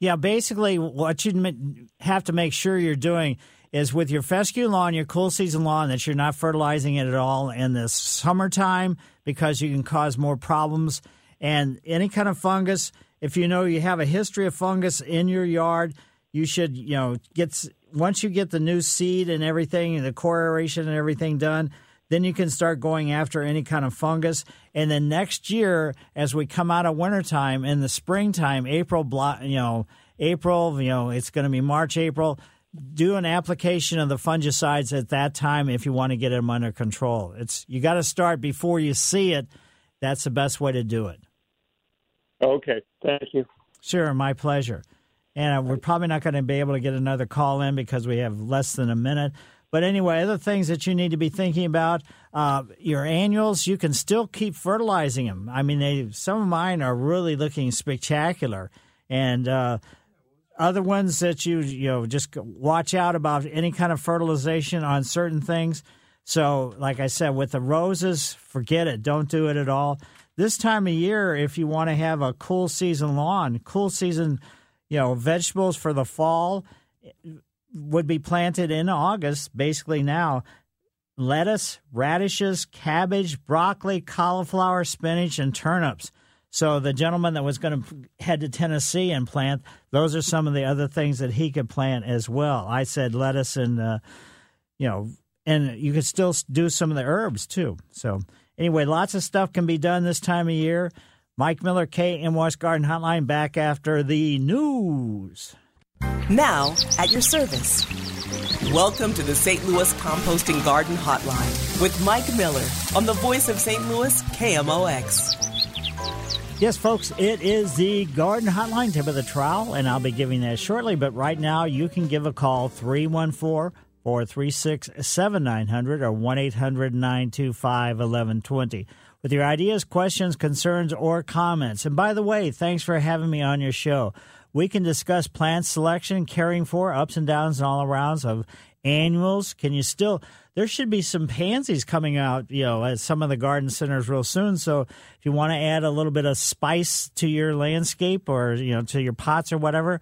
S2: Yeah, basically, what you have to make sure you're doing is with your fescue lawn, your cool season lawn, that you're not fertilizing it at all in the summertime because you can cause more problems. And any kind of fungus, if you know you have a history of fungus in your yard, you should, you know, get once you get the new seed and everything and the core aeration and everything done, then you can start going after any kind of fungus. And then next year, as we come out of wintertime in the springtime, April, you know, April, you know, it's going to be March, April. Do an application of the fungicides at that time if you want to get them under control. It's you got to start before you see it. That's the best way to do it.
S16: Okay, thank you.
S2: Sure, my pleasure. And we're probably not going to be able to get another call in because we have less than a minute. But anyway, other things that you need to be thinking about uh, your annuals, you can still keep fertilizing them. I mean, they some of mine are really looking spectacular, and uh, other ones that you you know just watch out about any kind of fertilization on certain things. So, like I said, with the roses, forget it. Don't do it at all. this time of year, if you want to have a cool season lawn, cool season, you know, vegetables for the fall eh, would be planted in August, basically now. Lettuce, radishes, cabbage, broccoli, cauliflower, spinach, and turnips. So the gentleman that was going to head to Tennessee and plant, those are some of the other things that he could plant as well. I said lettuce and, uh, you know, and you could still do some of the herbs too. So anyway, lots of stuff can be done this time of year. Mike Miller, KMOX Garden Hotline, back after the news.
S1: Now at your service. Welcome to the St. Louis Composting Garden Hotline with Mike Miller on the voice of St. Louis, KMOX.
S2: Yes, folks, it is the Garden Hotline tip of the trowel, and I'll be giving that shortly. But right now, you can give a call 314 436 7900 or 1 800 925 1120 with your ideas, questions, concerns, or comments. And by the way, thanks for having me on your show. We can discuss plant selection, caring for, ups and downs and all arounds of annuals. Can you still? There should be some pansies coming out, you know, at some of the garden centers real soon. So if you want to add a little bit of spice to your landscape or you know to your pots or whatever,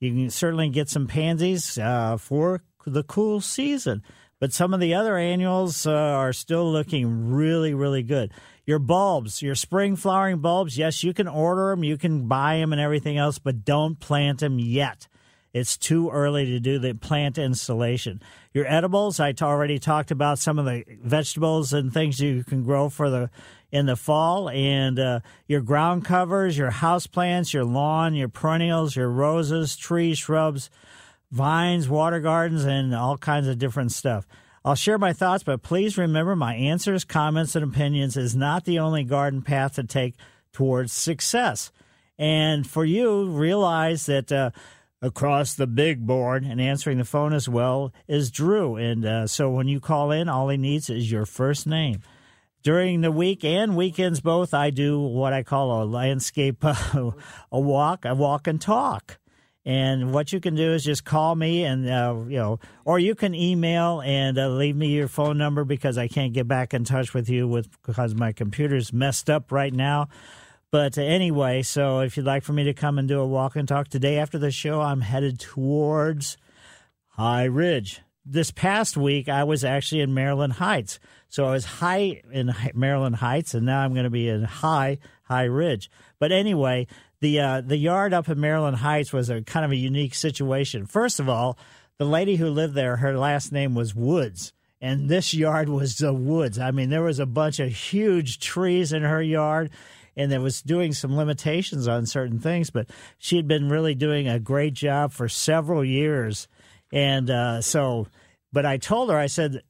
S2: you can certainly get some pansies uh, for the cool season. But some of the other annuals uh, are still looking really, really good. Your bulbs, your spring flowering bulbs, yes, you can order them, you can buy them and everything else, but don't plant them yet. It's too early to do the plant installation. Your edibles, I already talked about some of the vegetables and things you can grow for the in the fall, and uh, your ground covers, your house plants, your lawn, your perennials, your roses, trees, shrubs vines, water gardens, and all kinds of different stuff. I'll share my thoughts, but please remember my answers, comments, and opinions is not the only garden path to take towards success. And for you, realize that uh, across the big board and answering the phone as well is Drew. And uh, so when you call in, all he needs is your first name. During the week and weekends both, I do what I call a landscape, *laughs* uh, a walk, a walk and talk. And what you can do is just call me and, uh, you know, or you can email and uh, leave me your phone number because I can't get back in touch with you with because my computer's messed up right now. But anyway, so if you'd like for me to come and do a walk and talk today after the show, I'm headed towards High Ridge. This past week, I was actually in Maryland Heights. So I was high in Maryland Heights, and now I'm going to be in High High Ridge. But anyway, the uh, the yard up in Maryland Heights was a kind of a unique situation. First of all, the lady who lived there, her last name was Woods, and this yard was the woods. I mean, there was a bunch of huge trees in her yard, and there was doing some limitations on certain things. But she had been really doing a great job for several years, and uh, so. But I told her, I said,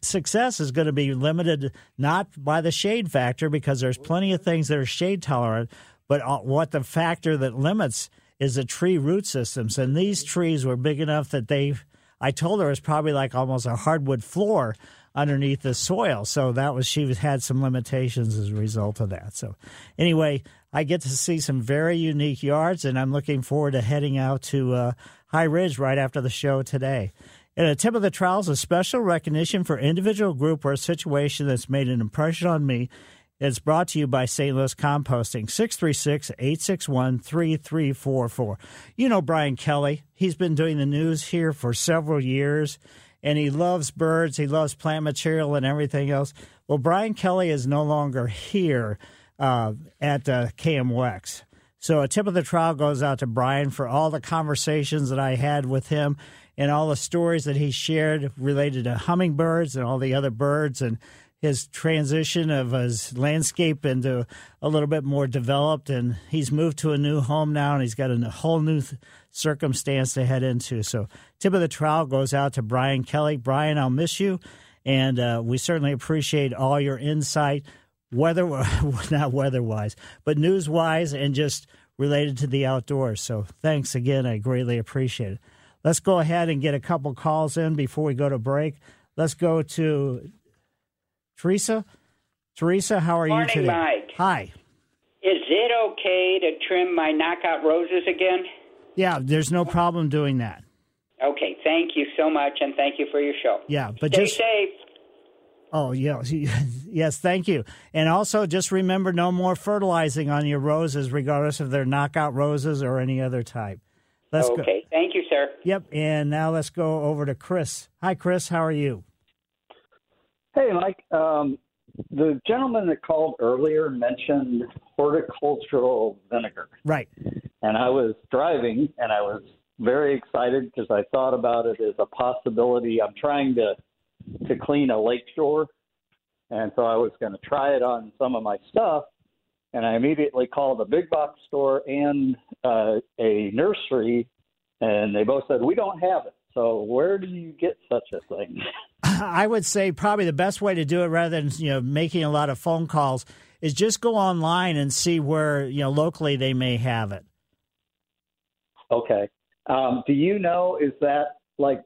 S2: success is going to be limited not by the shade factor because there's plenty of things that are shade tolerant, but uh, what the factor that limits is the tree root systems. And these trees were big enough that they, I told her it was probably like almost a hardwood floor underneath the soil. So that was, she had some limitations as a result of that. So anyway, I get to see some very unique yards, and I'm looking forward to heading out to uh, High Ridge right after the show today. And a tip of the trowel is a special recognition for individual group or situation that's made an impression on me it's brought to you by St. Louis Composting, 636 861 3344. You know Brian Kelly. He's been doing the news here for several years, and he loves birds, he loves plant material, and everything else. Well, Brian Kelly is no longer here uh, at uh, KMOX. So a tip of the trowel goes out to Brian for all the conversations that I had with him and all the stories that he shared related to hummingbirds and all the other birds and his transition of his landscape into a little bit more developed, and he's moved to a new home now, and he's got a whole new circumstance to head into. So, tip of the trowel goes out to Brian Kelly. Brian, I'll miss you, and uh, we certainly appreciate all your insight, weather *laughs* not weather wise, but news wise, and just related to the outdoors. So, thanks again. I greatly appreciate it. Let's go ahead and get a couple calls in before we go to break. Let's go to Teresa? Teresa, how are
S17: Morning,
S2: you today?
S17: Mike.
S2: Hi.
S17: Is it okay to trim my knockout roses again?
S2: Yeah, there's no problem doing that.
S17: Okay, thank you so much, and thank you for your show.
S2: Yeah, but
S17: Stay
S2: just
S17: safe.
S2: oh yeah, *laughs* yes, thank you. And also, just remember no more fertilizing on your roses, regardless if they're knockout roses or any other type. Let's go.
S17: okay. Thank you, sir.
S2: Yep. And now let's go over to Chris. Hi, Chris. How are you?
S18: Hey, Mike. Um, the gentleman that called earlier mentioned horticultural vinegar.
S2: Right.
S18: And I was driving and I was very excited because I thought about it as a possibility. I'm trying to to clean a lake shore, and so I was going to try it on some of my stuff. And I immediately called a big box store and uh, a nursery, and they both said we don't have it. So where do you get such a thing? *laughs*
S2: I would say probably the best way to do it, rather than you know making a lot of phone calls, is just go online and see where you know locally they may have it.
S18: Okay. Um, do you know is that like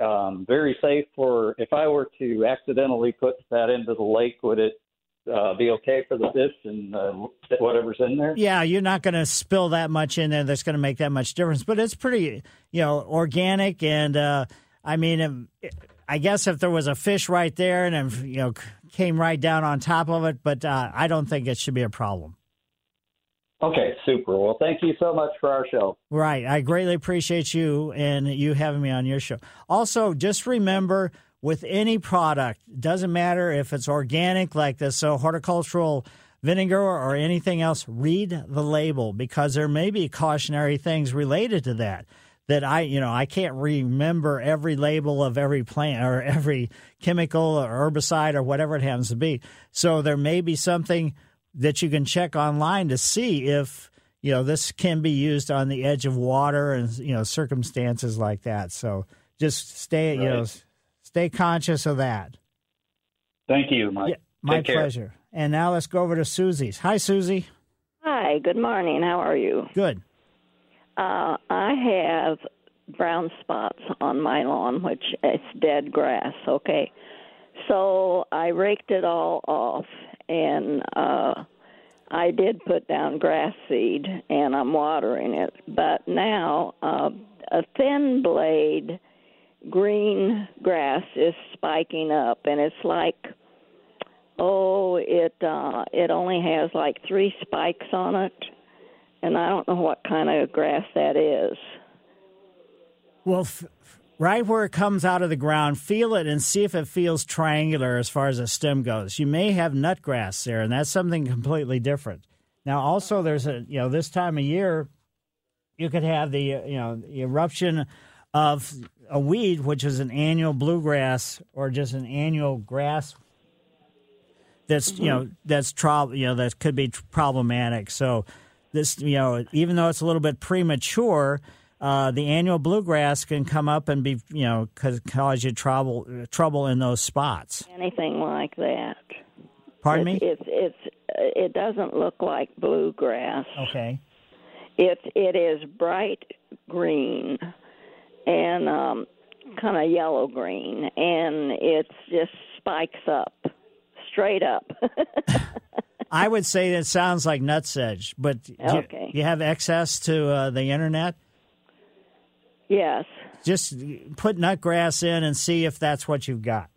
S18: um, very safe for if I were to accidentally put that into the lake? Would it uh, be okay for the fish and uh, whatever's in there?
S2: Yeah, you're not going to spill that much in there that's going to make that much difference. But it's pretty, you know, organic. And uh, I mean, I guess if there was a fish right there and it, you know came right down on top of it, but uh, I don't think it should be a problem.
S18: Okay, super. Well, thank you so much for our show.
S2: Right. I greatly appreciate you and you having me on your show. Also, just remember with any product, doesn't matter if it's organic like this, so horticultural vinegar or anything else, read the label because there may be cautionary things related to that. That I, you know, I can't remember every label of every plant or every chemical or herbicide or whatever it happens to be. So there may be something that you can check online to see if you know this can be used on the edge of water and you know circumstances like that. So just stay,
S18: Right.
S2: you know, stay conscious of that.
S18: Thank you, Mike.
S2: Yeah, my
S18: Take care.
S2: pleasure. And now let's go over to Susie's. Hi, Susie.
S19: Hi, good morning. How are you?
S2: Good.
S19: Uh, I have brown spots on my lawn, which it's dead grass, okay? So I raked it all off and uh I did put down grass seed and I'm watering it. But now uh a thin blade green grass is spiking up and it's like oh it uh it only has like 3 spikes on it and I don't know what kind of grass that is.
S2: Well, f- right where it comes out of the ground, feel it and see if it feels triangular as far as the stem goes. You may have nutgrass there, and that's something completely different. Now, also, there's a you know this time of year, you could have the uh, you know the eruption of a weed, which is an annual bluegrass or just an annual grass that's you know that's troub you know that could be tr- problematic. So this you know even though it's a little bit premature, uh, the annual bluegrass can come up and be you know cause, cause you trouble trouble in those spots.
S19: Anything like that.
S2: Pardon me.
S19: It's it's it doesn't look like bluegrass.
S2: Okay.
S19: It it is bright green and um kind of yellow green and it's just spikes up straight up. *laughs*
S2: I would say that sounds like nutsedge, but do you-
S19: Okay.
S2: you, have access to uh, the internet.
S19: yes.
S2: Just put nutgrass in and see if that's what you've got.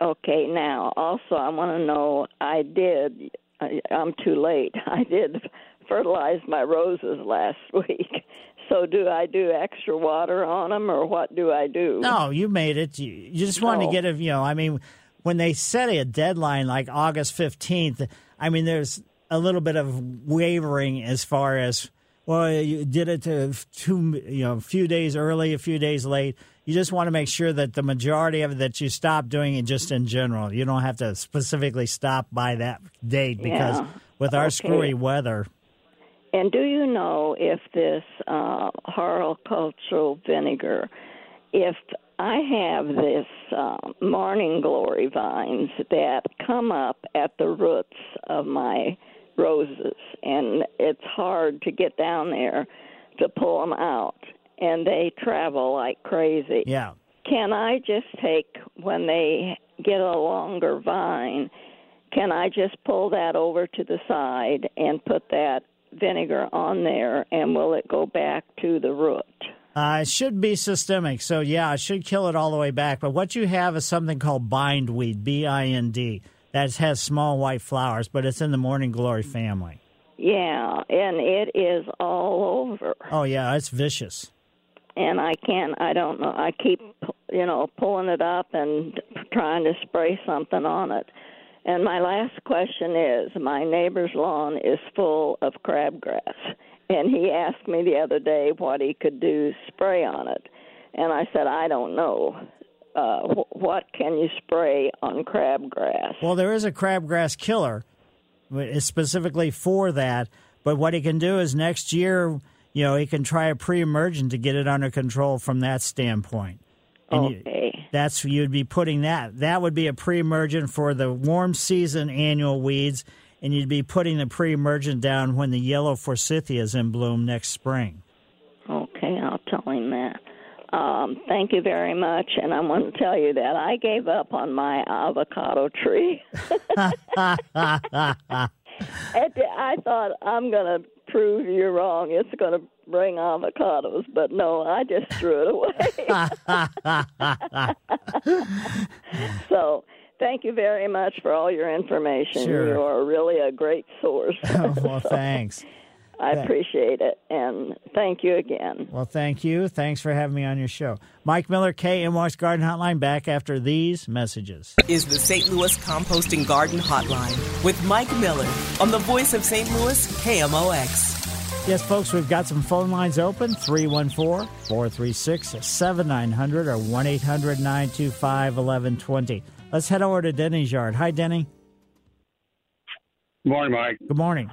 S19: Okay, now also I want to know I did I, I'm too late. *laughs* I did fertilize my roses last *laughs* week. So do I do extra water on them or what do I do?
S2: No, you made it. You, you just wanted to get a, you know, I mean, when they set a deadline like August 15th, I mean, there's a little bit of wavering as far as, well, you did it to two, you know, a few days early, a few days late. You just want to make sure that the majority of it, that you stop doing it just in general. You don't have to specifically stop by that date because
S19: Yeah.
S2: with our
S19: Okay.
S2: screwy weather,
S19: And do you know if this uh, horticultural vinegar, if I have this uh, morning glory vines that come up at the roots of my roses, and it's hard to get down there to pull them out, and they travel like crazy.
S2: yeah.
S19: Can I just take when they get a longer vine? Can I just pull that over to the side and put that vinegar on there, and will it go back to the root?
S2: Uh, it should be systemic. So, yeah, it should kill it all the way back. But what you have is something called bindweed, B I N D. that has small white flowers, but it's in the morning glory family.
S19: Yeah, and it is all over.
S2: Oh yeah, it's vicious.
S19: And I can't. I don't know. I keep, you know, pulling it up and trying to spray something on it. And my last question is: My neighbor's lawn is full of crabgrass, and he asked me the other day what he could do spray on it, and I said I don't know. Uh, wh- what can you spray on crabgrass?
S2: Well, there is a crabgrass killer, it's specifically for that. But what he can do is next year, you know, he can try a pre-emergent to get it under control from that standpoint. And you-
S19: Okay.
S2: that's you'd be putting that. That would be a pre-emergent for the warm season annual weeds, and you'd be putting the pre-emergent down when the yellow forsythia is in bloom next spring.
S19: Okay, I'll tell him that. Um, thank you very much, and I want to tell you that I gave up on my avocado tree. *laughs* I thought I'm going to prove you wrong. It's going to bring avocados, but no, I just threw it away. *laughs* so, thank you very much for all your information.
S2: Sure.
S19: You are really a great source. *laughs*
S2: Oh, well, thanks. *laughs*
S19: I
S2: Thank-
S19: appreciate it, and thank you again.
S2: Well, thank you. Thanks for having me on your show. Mike Miller, KMOX Garden Hotline, back after these messages.
S1: Is the St. Louis Composting Garden Hotline with Mike Miller on the voice of St. Louis, KMOX.
S2: Yes, folks, we've got some phone lines open 314 436 7900 or 1 800 925 1120. Let's head over to Denny's yard. Hi, Denny.
S20: Good morning, Mike.
S2: Good morning.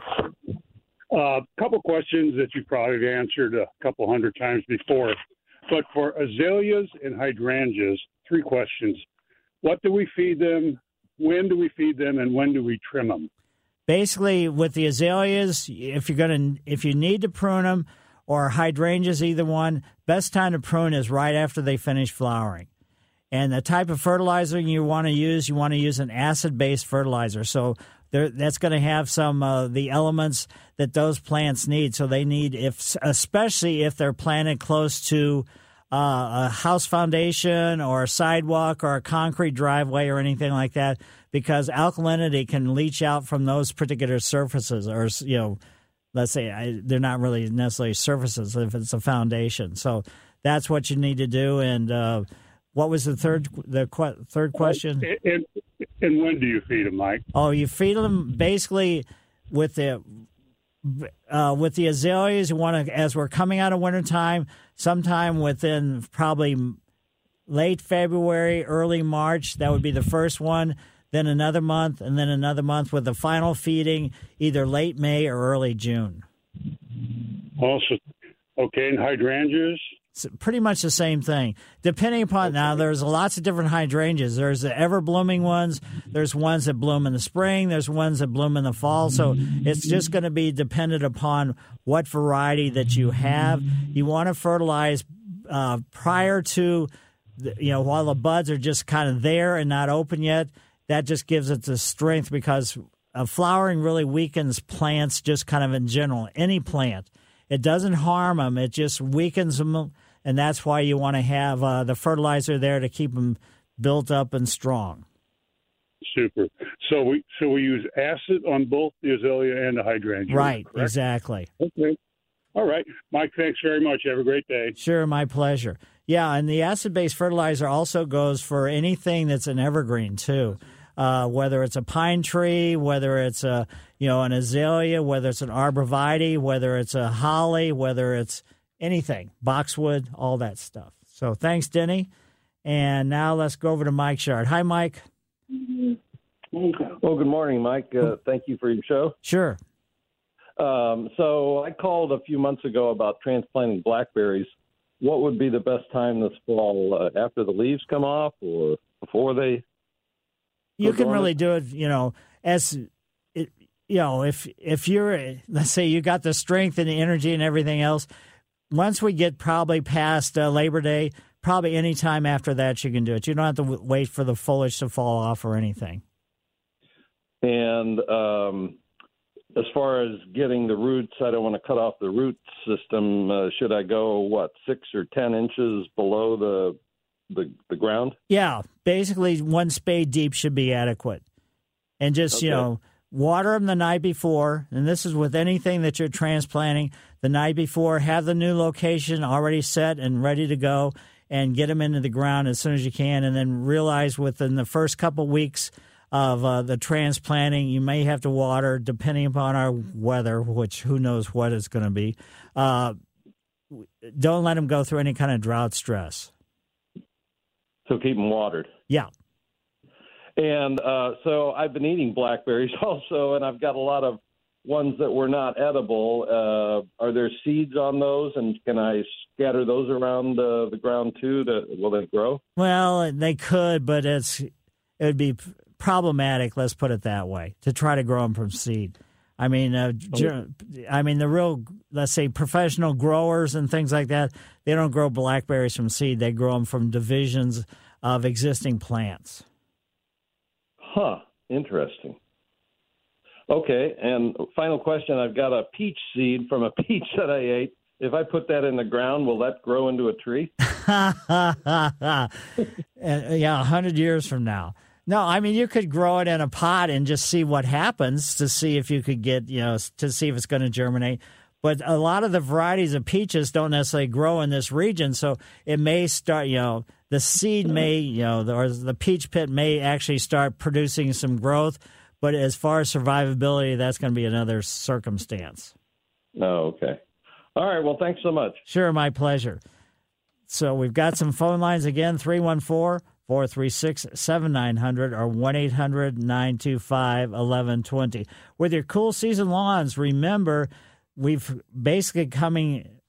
S20: A uh, couple questions that you probably answered a couple hundred times before. But for azaleas and hydrangeas, three questions. What do we feed them? When do we feed them? And when do we trim them?
S2: Basically, with the azaleas, if you're going to, if you need to prune them, or hydrangeas, either one, best time to prune is right after they finish flowering. And the type of fertilizer you want to use, you want to use an acid-based fertilizer. So there, that's going to have some uh, the elements that those plants need. So they need, if especially if they're planted close to uh, a house foundation or a sidewalk or a concrete driveway or anything like that, because alkalinity can leach out from those particular surfaces, or you know, let's say I, they're not really necessarily surfaces if it's a foundation. So that's what you need to do. And uh, what was the third the qu- third question?
S20: And, and when do you feed them, Mike?
S2: Oh, you feed them basically with the uh, with the azaleas. You want to, as we're coming out of wintertime, sometime within probably late February, early March. That would be the first one. Then another month, and then another month with the final feeding, either late May or early June.
S20: Also, okay, and hydrangeas?
S2: It's pretty much the same thing. Depending upon now, there's lots of different hydrangeas. There's the ever blooming ones. There's ones that bloom in the spring. There's ones that bloom in the fall. So it's just going to be dependent upon what variety that you have. You want to fertilize uh, prior to, the, you know, while the buds are just kind of there and not open yet. That just gives it the strength because uh, flowering really weakens plants just kind of in general. Any plant. It doesn't harm them. It just weakens them, and that's why you want to have uh, the fertilizer there to keep them built up and strong.
S20: Super. So we so we use acid on both the azalea and the hydrangea.
S2: Right,
S20: correct?
S2: exactly.
S20: Okay. All right, Mike. Thanks very much. Have a great day.
S2: Sure, my pleasure. Yeah, and the acid-based fertilizer also goes for anything that's an evergreen too. Uh, whether it's a pine tree, whether it's a you know an azalea, whether it's an arborvitae, whether it's a holly, whether it's anything, boxwood, all that stuff. So thanks, Denny. And now let's go over to Mike Shard. Hi, Mike.
S21: Well, good morning, Mike. Uh, thank you for your show.
S2: Sure.
S21: Um, so I called a few months ago about transplanting blackberries. What would be the best time this fall? Uh, after the leaves come off, or before they?
S2: you can really do it you know as it, you know if if you're let's say you got the strength and the energy and everything else once we get probably past uh, labor day probably any time after that you can do it you don't have to w- wait for the foliage to fall off or anything
S21: And um, as far as getting the roots, I don't want to cut off the root system. Uh, should I go what six or ten inches below the the, the ground?
S2: yeah basically one spade deep should be adequate and just you know water them the night before. And this is with anything that you're transplanting. The night before, have the new location already set and ready to go, and get them into the ground as soon as you can. And then realize within the first couple weeks of uh, the transplanting, you may have to water depending upon our weather, which who knows what it's going to be. Uh, don't let them go through any kind of drought stress.
S21: So keep them watered.
S2: Yeah.
S21: And uh, so I've been eating blackberries *laughs* also, and I've got a lot of ones that were not edible. Uh, are there seeds on those, and can I scatter those around uh, the ground too? To, will they grow?
S2: Well, they could, but it's it would be problematic. Let's put it that way to try to grow them from seed. I mean, uh, I mean the real, let's say, professional growers and things like that. They don't grow blackberries from seed. They grow them from divisions of existing plants.
S21: Huh. Interesting. Okay, and final question. I've got a peach seed from a *laughs* peach that I ate. If I put that in the ground, will that grow into a tree? *laughs*
S2: Yeah, a hundred years from now. No, I mean you could grow it in a pot and just see what happens to see if you could get you know to see if it's going to germinate. But a lot of the varieties of peaches don't necessarily grow in this region, so it may start. You know, the seed may you know, the, or the peach pit may actually start producing some growth. But as far as survivability, that's going to be another circumstance.
S21: Oh, okay. All right. Well, thanks so much.
S2: Sure, my pleasure. So we've got some phone lines again 314 436 7900 or 1 800 925 1120. With your cool season lawns, remember we've basically coming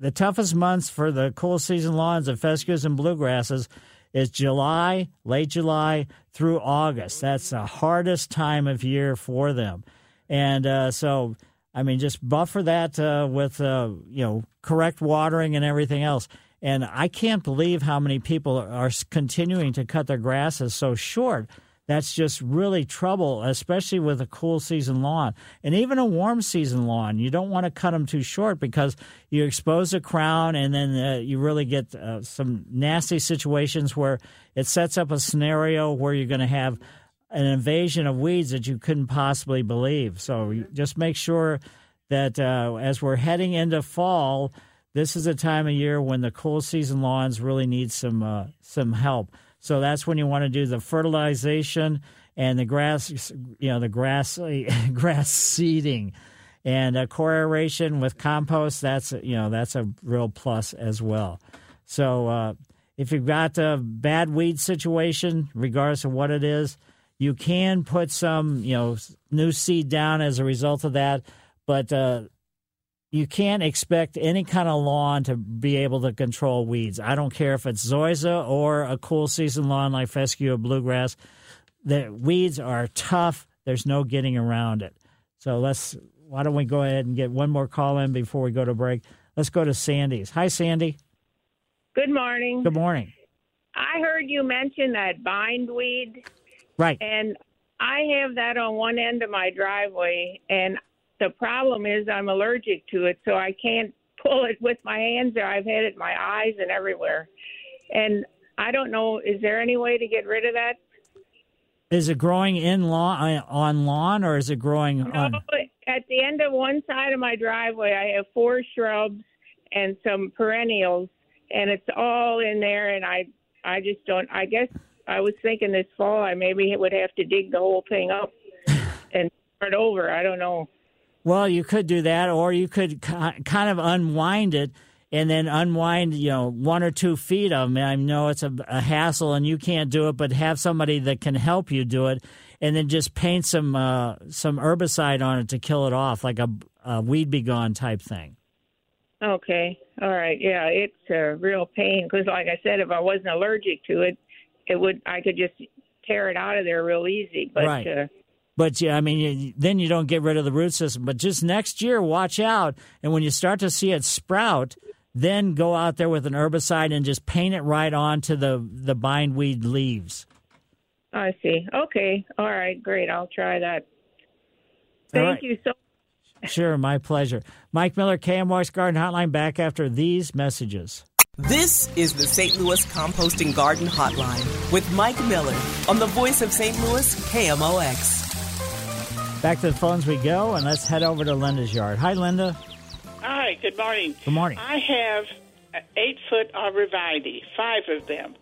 S2: the toughest months for the cool season lawns of fescues and bluegrasses is July, late July through August. That's the hardest time of year for them. And uh, so, I mean, just buffer that uh, with, uh, you know, correct watering and everything else. And I can't believe how many people are continuing to cut their grasses so short. That's just really trouble, especially with a cool season lawn. And even a warm season lawn, you don't want to cut them too short because you expose the crown and then uh, you really get uh, some nasty situations where it sets up a scenario where you're going to have an invasion of weeds that you couldn't possibly believe. So just make sure that uh, as we're heading into fall, this is a time of year when the cool season lawns really need some uh, some help. So that's when you want to do the fertilization and the grass, you know, the grass *laughs* grass seeding, and uh, core with compost. That's you know that's a real plus as well. So uh, if you've got a bad weed situation, regardless of what it is, you can put some you know new seed down as a result of that, but uh, you can't expect any kind of lawn to be able to control weeds. I don't care if it's zoysia or a cool season lawn like fescue or bluegrass. The weeds are tough. There's no getting around it. So let's. Why don't we go ahead and get one more call in before we go to break? Let's go to Sandy's. Hi, Sandy.
S22: Good morning.
S2: Good morning.
S22: I heard you mention that bindweed,
S2: Right.
S22: and I have that on one end of my driveway, and the problem is I'm allergic to it, so I can't *laughs* pull it with my hands. Or I've had it in my eyes and everywhere, and I don't know. Is there any way to get rid of that?
S2: Is it growing in lawn uh, on lawn or is it growing on?
S22: No, at the end of one side of my driveway, I have four shrubs and some perennials, and it's all in there. And I, I just don't. I guess I was thinking this fall I maybe would have to dig the whole thing up *sighs* and start over. I don't know.
S2: Well, you could do that, or you could kind of unwind it and then unwind, you know, one or two feet of them. I know it's a, a hassle and you can't do it, but have somebody that can help you do it, and then just paint some uh, some herbicide on it to kill it off, like a, a weed be gone type thing.
S22: Okay, all right, yeah, it's a real pain because, like I said, if I wasn't allergic to it, it would I could just tear it out of there real easy. But
S2: Right.
S22: uh,
S2: But yeah, I mean, you, then you don't get rid of the root system. But just next year, watch out, and when you start to see it sprout, then go out there with an herbicide and just paint it right onto the the bindweed leaves.
S22: I see. Okay, all right, great. I'll try that. Thank
S2: right.
S22: you so. Much. *laughs*
S2: Sure, my pleasure. Mike Miller, KMOX Garden Hotline, back after these messages.
S1: This is the St. Louis Composting Garden Hotline with Mike Miller on the voice of St. Louis, KMOX.
S2: Back to the phones we go, and let's head over to Linda's yard. Hi, Linda.
S23: Hi, good morning.
S2: Good morning.
S23: I have eight foot arborvitae, five of them,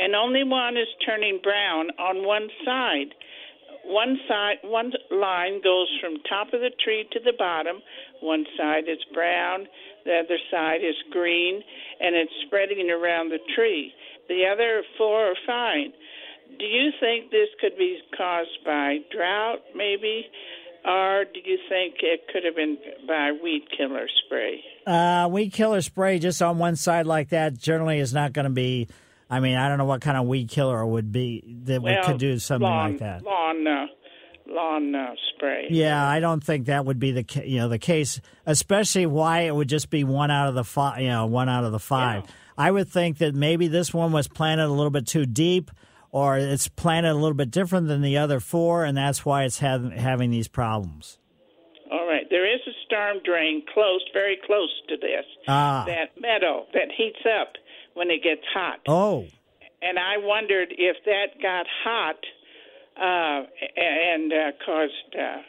S23: and only one is turning brown on one side. One side, one line goes from top of the tree to the bottom. One side is brown, the other side is green, and it's spreading around the tree. The other four are fine. Do you think this could be caused by drought, maybe? Or do you think it could have been by weed killer spray?
S2: Uh, weed killer spray just on one side like that generally is not going to be. I mean, I don't know what kind of weed killer would be that
S23: well,
S2: could do something
S23: lawn,
S2: like that.
S23: Lawn, uh, lawn uh, spray.
S2: Yeah, I don't think that would be the ca- you know the case, especially why it would just be one out of the five. You know, one out of the five.
S23: Yeah.
S2: I would think that maybe this one was planted a little bit too deep, or it's planted a little bit different than the other four, and that's why it's having having these problems.
S23: All right. There is a storm drain close, very close to this.
S2: Ah.
S23: That meadow that heats up when it gets hot.
S2: Oh.
S23: And I wondered if that got hot uh, and uh, caused uh,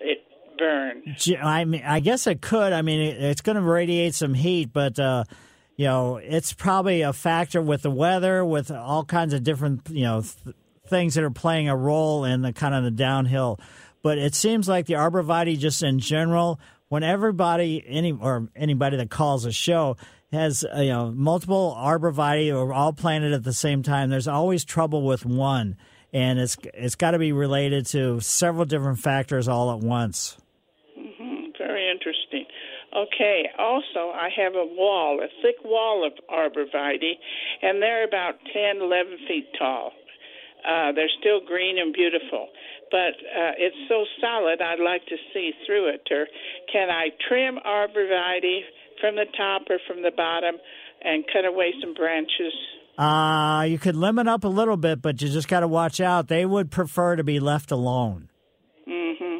S23: it burn.
S2: I mean, I guess it could. I mean, it's going to radiate some heat, but uh, you know, it's probably a factor with the weather, with all kinds of different you know th- things that are playing a role in the kind of the downhill. But it seems like the arborvitae, just in general, when everybody, any or anybody that calls a show has uh, you know multiple arborvitae or all planted at the same time, there's always trouble with one, and it's it's got to be related to several different factors all at once.
S23: Okay. Also, I have a wall, a thick wall of arborvitae, and they're about 10, 11 feet tall. Uh, they're still green and beautiful, but uh, it's so solid. I'd like to see through it. Or can I trim arborvitae from the top or from the bottom and cut away some branches?
S2: Uh, you could limit up a little bit, but you just got to watch out. They would prefer to be left alone.
S23: hmm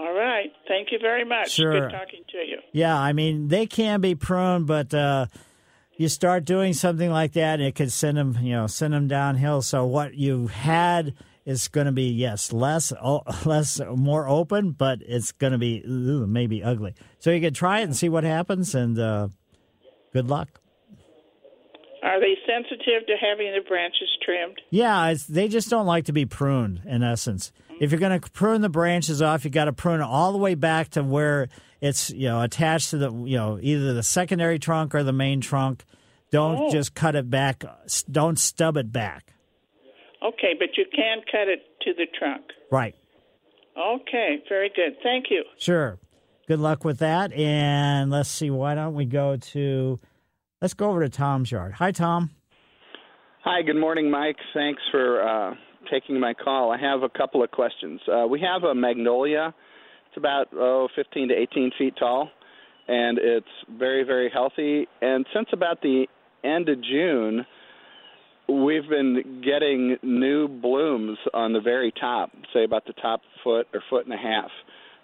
S23: All right. Thank you very much.
S2: Sure.
S23: Good talking to you.
S2: Yeah, I mean they can be pruned, but uh, you start doing something like that, and it could send them, you know, send them downhill. So what you had is going to be yes, less, *laughs* less, more open, but it's going to be ooh, maybe ugly. So you could try it and see what happens, and uh, good luck.
S23: Are they sensitive to having the branches trimmed?
S2: Yeah, it's, they just don't like to be pruned. In essence, if you're going to prune the branches off, you got to prune it all the way back to where it's you know attached to the you know either the secondary trunk or the main trunk. Don't
S23: Oh.
S2: just cut it back. Don't stub it back.
S23: Okay, but you can cut it to the trunk.
S2: Right.
S23: Okay, very good. Thank you.
S2: Sure. Good luck with that. And let's see. Why don't we go to? Let's go over to Tom's yard. Hi, Tom.
S24: Hi, good morning, Mike. Thanks for uh, taking my call. I have a couple of questions. Uh, we have a magnolia. It's about oh, 15 to 18 feet tall, and it's very, very healthy. And since about the end of June, we've been getting new blooms on the very top, say about the top foot or foot and a half.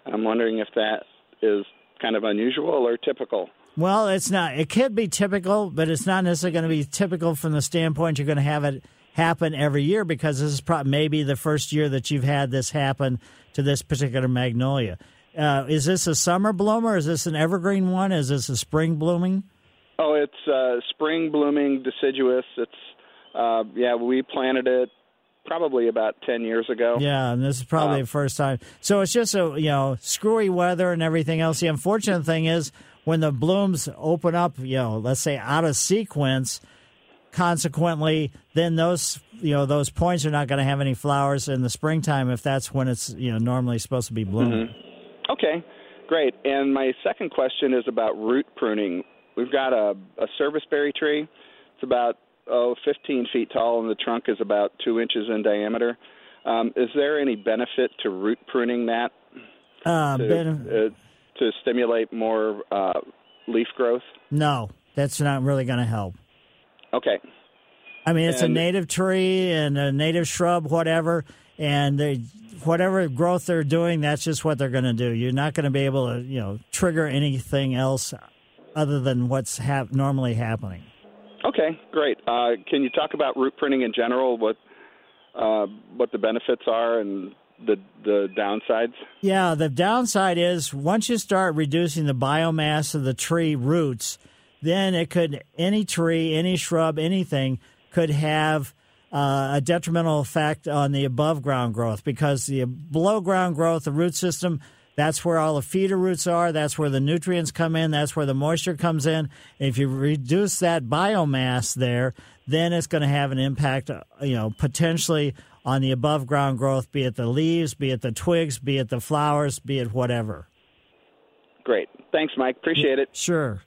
S24: And I'm wondering if that is kind of unusual or typical.
S2: Well, it's not. It could be typical, but it's not necessarily going to be typical from the standpoint you're going to have it happen every year because this is probably maybe the first year that you've had this happen to this particular magnolia. Uh, is this a summer bloomer? Is this an evergreen one? Is this a spring blooming?
S24: Oh, it's uh, spring blooming deciduous. It's uh, yeah, we planted it probably about ten years ago.
S2: Yeah, and this is probably
S24: Uh,
S2: the first time. So it's just a you know screwy weather and everything else. The unfortunate thing is when the blooms open up, you know, let's say out of sequence. Consequently, then those you know those points are not going to have any flowers in the springtime if that's when it's you know normally supposed to be blooming.
S24: Okay, great. And my second question is about root pruning. We've got a, a serviceberry tree. It's about oh 15 feet tall, and the trunk is about two inches in diameter. Um, is there any benefit to root pruning that
S2: Uh,
S24: to,
S2: ben-
S24: uh, to stimulate more uh, leaf growth?
S2: no, that's not really going to help.
S24: Okay.
S2: I mean, it's a native tree and a native shrub, whatever, and they, whatever growth they're doing, that's just what they're going to do. You're not going to be able to, you know, trigger anything else other than what's hap- normally happening.
S24: Okay, great. Uh, can you talk about root pruning in general? What uh, what the benefits are and the the downsides?
S2: Yeah, the downside is once you start reducing the biomass of the tree roots, then it could any tree, any shrub, anything could have uh, a detrimental effect on the above ground growth because the below ground growth, the root system, that's where all the feeder roots are. That's where the nutrients come in. That's where the moisture comes in. If you reduce that biomass there, then it's going to have an impact, uh, you know, potentially on the above ground growth, be it the leaves, be it the twigs, be it the flowers, be it whatever.
S24: Great. Thanks, Mike. Appreciate it.
S2: Sure.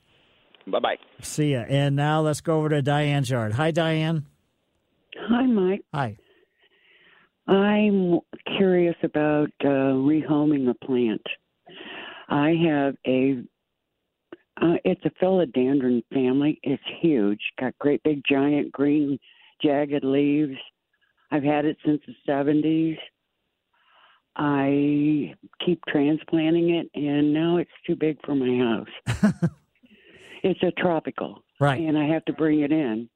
S24: Bye bye.
S2: See ya. And now let's go over to Diane's yard. Hi, Diane.
S25: Hi, Mike.
S2: Hi.
S25: I'm curious about uh, rehoming a plant. I have a, uh, it's a philodendron family. It's huge. Got great big giant green jagged leaves. I've had it since the 70s. I keep transplanting it, and now it's too big for my house. *laughs* it's a tropical,
S2: right?
S25: And I have to bring it in.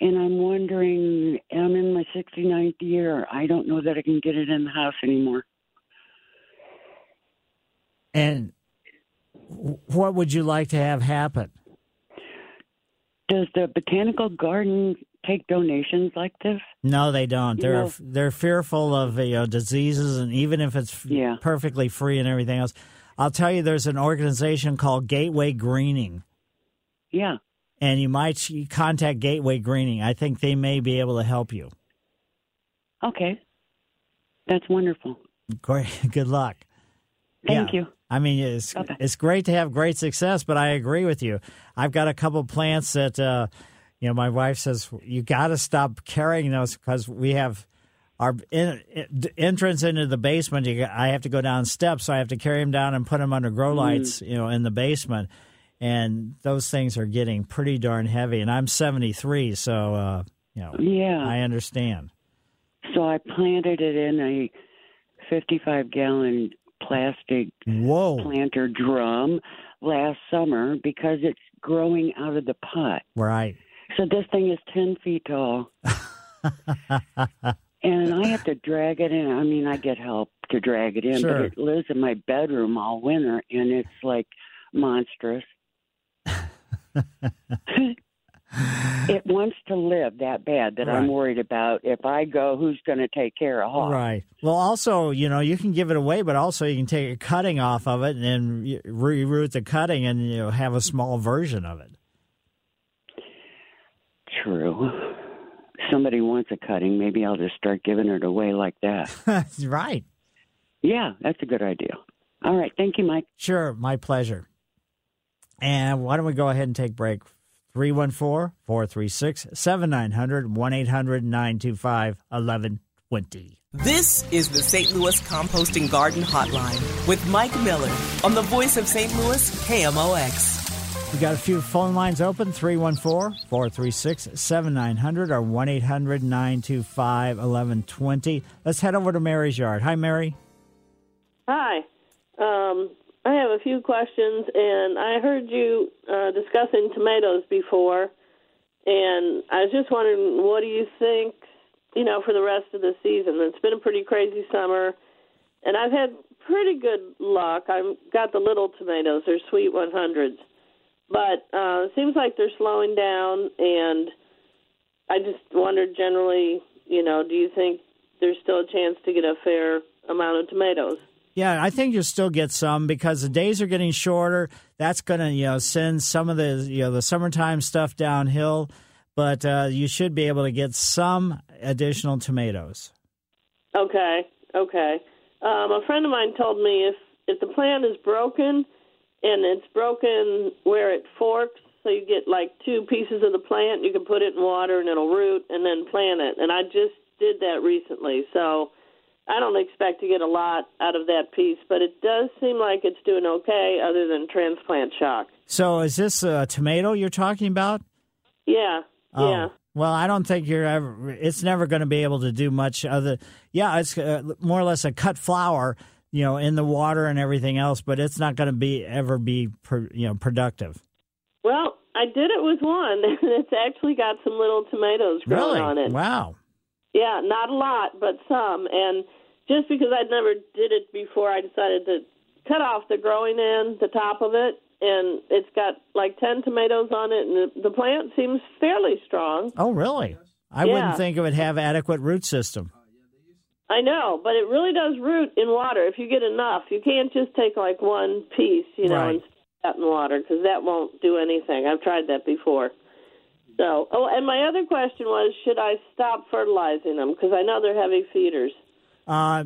S25: And I'm wondering, I'm in my 69th year. I don't know that I can get it in the house anymore.
S2: And what would you like to have happen?
S25: Does the botanical garden take donations like this?
S2: No, they don't.
S25: You
S2: They're
S25: know-
S2: they're fearful of you know diseases, and even if it's f- perfectly free and everything else, I'll tell you, there's an organization called Gateway Greening.
S25: Yeah.
S2: And you might contact Gateway Greening. I think they may be able to help you.
S25: Okay. That's wonderful.
S2: Great. *laughs* Good luck.
S25: Thank
S2: Yeah.
S25: you.
S2: I mean, it's it's great to have great success, but I agree with you. I've got a couple plants that, uh, you know, my wife says you got to stop carrying those because we have our in, in- entrance into the basement. You, I have to go down steps, so I have to carry them down and put them under grow
S25: Mm.
S2: lights, you know, in the basement. And those things are getting pretty darn heavy. And I'm 73, so uh, you know,
S25: Yeah.
S2: I understand.
S25: So I planted it in a 55 gallon plastic
S2: Whoa.
S25: planter drum last summer because it's growing out of the pot.
S2: Right.
S25: So this thing is 10 feet tall. *laughs* and I have to drag it in. I mean, I get help to drag it in,
S2: Sure.
S25: but it lives in my bedroom all winter and it's like monstrous. *laughs* it wants to live that bad that I'm worried about. If I go, who's going to take care of Hawk?
S2: Right. Well, also, you know, you can give it away, but also you can take a cutting off of it and then re- reroute the cutting and you know have a small version of it.
S25: True. Somebody wants a cutting. Maybe I'll just start giving it away like that. *laughs*
S2: that's right.
S25: Yeah, that's a good idea. All right. Thank you, Mike.
S2: Sure, my pleasure. And why don't we go ahead and take break? 314 436 7900 1 800 925 1120.
S1: This is the St. Louis Composting Garden Hotline with Mike Miller on the voice of St. Louis, KMOX.
S2: We got a few phone lines open 314 436 7900 or 1 800 925 1120. Let's head over to Mary's yard. Hi, Mary.
S26: Hi. Um, I have a few questions, and I heard you uh, discussing tomatoes before, and I was just wondering, what do you think, you know, for the rest of the season? It's been a pretty crazy summer, and I've had pretty good luck. I've got the little tomatoes; they're sweet 100s, but uh, it seems like they're slowing down, and I just wondered, generally, you know, do you think there's still a chance to get a fair amount of tomatoes?
S2: Yeah, I think you'll still get some because the days are getting shorter. That's going to you know send some of the you know the summertime stuff downhill, but uh, you should be able to get some additional tomatoes.
S26: Okay, okay. Um, a friend of mine told me if if the plant is broken and it's broken where it forks, so you get like two pieces of the plant, you can put it in water and it'll root and then plant it. And I just did that recently, so I don't expect to get a lot out of that piece, but it does seem like it's doing okay, other than transplant shock.
S2: So, is this a tomato you're talking about?
S26: Yeah,
S2: Oh,
S26: yeah.
S2: Well, I don't think you're ever. It's never going to be able to do much other. Yeah, it's uh, more or less a cut flower. You know, in the water and everything else, but it's not going to be ever be, you know, productive.
S26: Well, I did it with one, *laughs* and it's actually got some little tomatoes growing
S2: Really?
S26: on it.
S2: Wow.
S26: Yeah, not a lot, but some. And just because I'd never did it before, I decided to cut off the growing end, the top of it, and it's got like ten tomatoes on it, and the, the plant seems fairly strong.
S2: Oh, really? I
S26: Yeah.
S2: wouldn't think it would have adequate root system.
S26: I know, but it really does root in water if you get enough. You can't just take like one piece, you know,
S2: Right.
S26: and stick that in water because that won't do anything. I've tried that before. So, oh, and my other question was, should I stop fertilizing them? Because I know they're heavy feeders.
S2: Uh,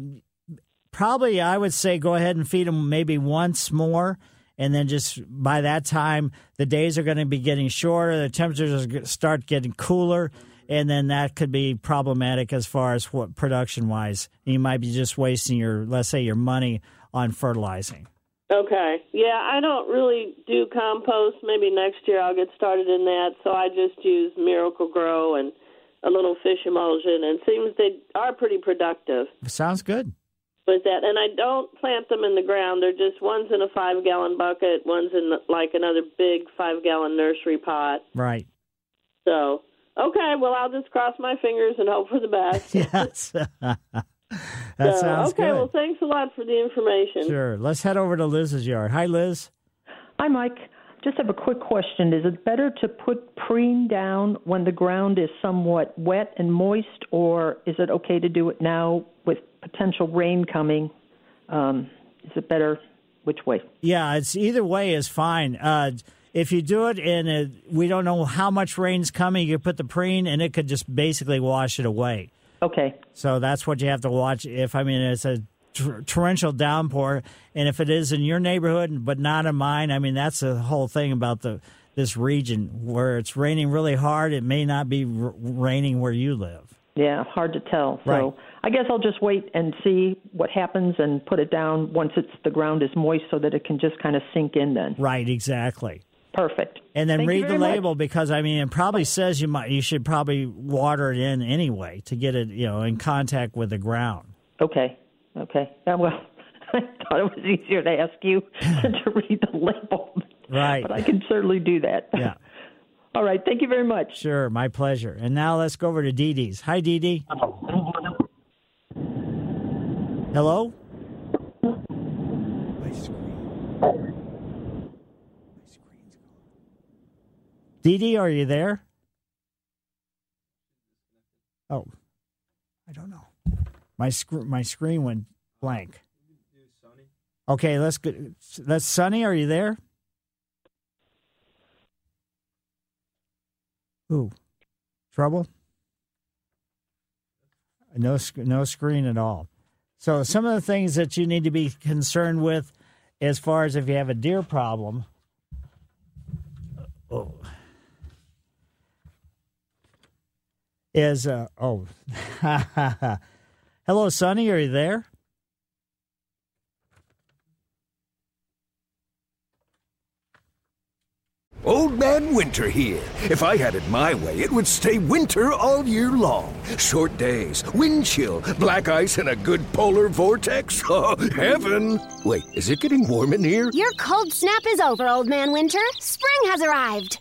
S2: probably, I would say go ahead and feed them maybe once more, and then just by that time, the days are going to be getting shorter. The temperatures are gonna start getting cooler, and then that could be problematic as far as what production wise. You might be just wasting your, let's say, your money on fertilizing.
S26: Okay. Yeah, I don't really do compost. Maybe next year I'll get started in that. So I just use Miracle-Gro and a little fish emulsion, and it seems they are pretty productive
S2: Sounds good.
S26: with that. And I don't plant them in the ground. They're just one's in a five gallon bucket, one's in like another big five gallon nursery pot.
S2: Right.
S26: So okay, well I'll just cross my fingers and hope for the best. *laughs*
S2: Yes. *laughs* that
S26: So,
S2: sounds
S26: okay,
S2: good.
S26: well thanks a lot for the information.
S2: Sure. Let's head over to Liz's yard. Hi, Liz.
S27: Hi, Mike. Just have a quick question. Is it better to put preen down when the ground is somewhat wet and moist, or is it okay to do it now with potential rain coming? Um, is it better? Which way?
S2: Yeah, it's either way is fine. Uh, if you do it and it, we don't know how much rain's coming, you put the preen and it could just basically wash it away.
S27: Okay.
S2: So that's what you have to watch. If I mean it's a tor- torrential downpour, and if it is in your neighborhood but not in mine, I mean that's the whole thing about the this region where it's raining really hard. It may not be r- raining where you live.
S27: Yeah, hard to tell. So
S2: Right.
S27: I guess I'll just wait and see what happens and put it down once it's the ground is moist so that it can just kind of sink in then.
S2: Right, exactly.
S27: Perfect.
S2: And then
S27: Thank
S2: read the
S27: very much.
S2: label because I mean it probably says you might you should probably water it in anyway to get it you know in contact with the ground.
S27: Okay. Okay. Yeah, well, *laughs* I thought it was easier to ask you *laughs* to read the label.
S2: Right.
S27: But I can certainly do that.
S2: Yeah. *laughs*
S27: All right. Thank you very much.
S2: Sure, my pleasure. And now let's go over to Dee Dee's. Hi, Dee Dee. Hello. Dee Dee, are you there? Oh, I don't know. My sc- my screen went blank. Okay, let's go. Let's Sunny. Are you there? Ooh, trouble. No, no screen at all. So some of the things that you need to be concerned with, as far as if you have a deer problem. Oh. Is uh oh, *laughs* hello, Sonny. Are you there?
S28: Old Man Winter here. If I had it my way, it would stay winter all year long. Short days, wind chill, black ice, and a good polar vortex. *laughs* Oh, heaven! Wait, is it getting warm in here?
S29: Your cold snap is over, Old Man Winter. Spring has arrived.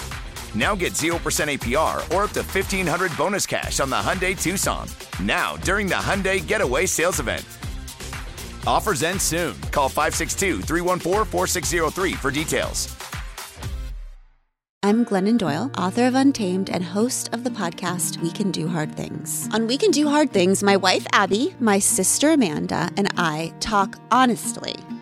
S30: Now get 0% APR or up to 1500 bonus cash on the Hyundai Tucson. Now, during the Hyundai Getaway Sales Event. Offers end soon. Call 562 314 4603 for details.
S31: I'm Glennon Doyle, author of Untamed and host of the podcast We Can Do Hard Things. On We Can Do Hard Things, my wife Abby, my sister Amanda, and I talk honestly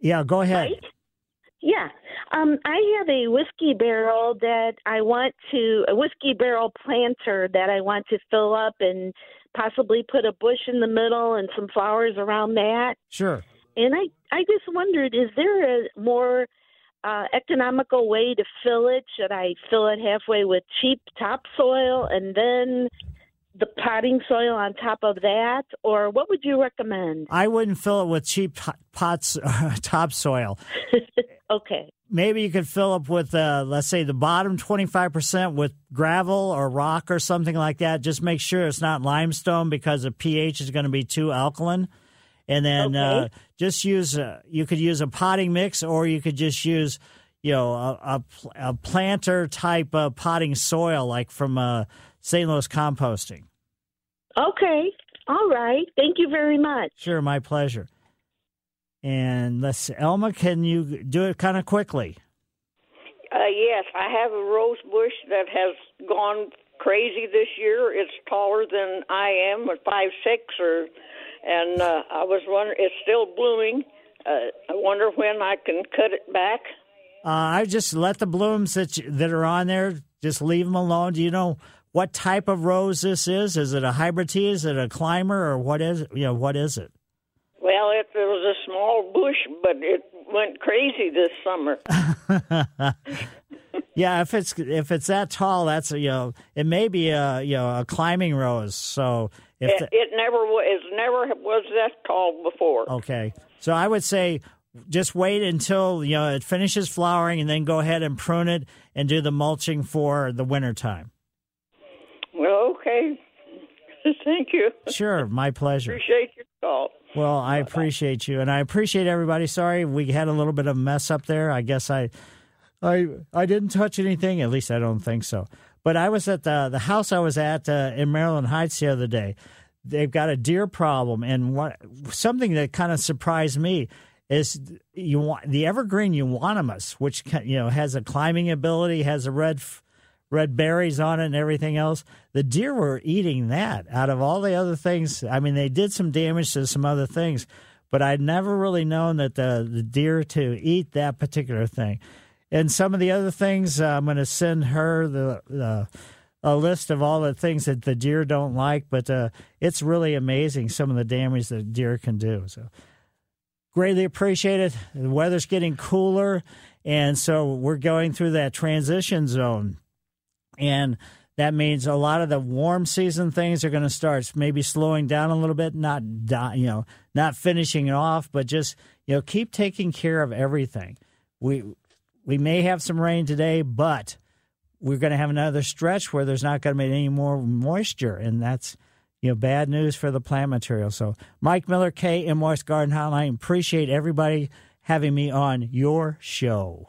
S2: Yeah, go ahead.
S32: yeah. Um, I have a whiskey barrel that I want to a whiskey barrel planter that I want to fill up and possibly put a bush in the middle and some flowers around that.
S2: Sure.
S32: And I I just wondered, is there a more uh, economical way to fill it? Should I fill it halfway with cheap topsoil and then the potting soil on top of that, or what would you recommend?
S2: I wouldn't fill it with cheap pot- pots, *laughs* topsoil. *laughs*
S32: Okay.
S2: Maybe you could fill up with, uh, let's say, the bottom 25% with gravel or rock or something like that. Just make sure it's not limestone because the pH is going to be too alkaline. And then uh, just use, uh, you could use a potting mix or you could just use, you know, a, a, a planter type of potting soil like from uh, St. Louis Composting.
S32: Okay. All right. Thank you very much.
S2: Sure, my pleasure. And let's see, Elma, can you do it kind of quickly?
S24: Uh, yes, I have a rose bush that has gone crazy this year. It's taller than I am, at five six, or and uh, I was wondering, it's still blooming. Uh, I wonder when I can cut it back.
S2: Uh, I just let the blooms that you, that are on there. Just leave them alone. Do you know what type of rose this is? Is it a hybrid tea? Is it a climber, or what is you know what is it?
S24: Well, it, it was a small bush, but it went crazy this summer. *laughs* *laughs*
S2: yeah, if it's if it's that tall, that's you know it may be a you know a climbing rose. So if
S24: It,
S2: the,
S24: it never was. It never was that tall before.
S2: Okay. So I would say just wait until you know it finishes flowering and then go ahead and prune it and do the mulching for the wintertime.
S24: Well, okay. *laughs* Thank you.
S2: Sure, my pleasure.
S24: Appreciate your call.
S2: Well, I appreciate you and I appreciate everybody. Sorry we had a little bit of mess up there. I guess I I I didn't touch anything, at least I don't think so. But I was at the the house I was at uh, in Maryland Heights the other day. They've got a deer problem and what something that kind of surprised me is you want the evergreen euonymus, which you know has a climbing ability, has a red red berries on it and everything else. The deer were eating that out of all the other things. I mean, they did some damage to some other things, but I'd never really known that the the deer to eat that particular thing. And some of the other things, uh, I'm going to send her the. the a list of all the things that the deer don't like, but uh, it's really amazing some of the damage that deer can do. So greatly appreciate it. The weather's getting cooler, and so we're going through that transition zone, and that means a lot of the warm season things are going to start maybe slowing down a little bit, not you know, not finishing it off, but just you know keep taking care of everything. We we may have some rain today, but we're going to have another stretch where there's not going to be any more moisture, and that's you know bad news for the plant material. So, Mike Miller, K M West Garden Hotline, appreciate everybody having me on your show.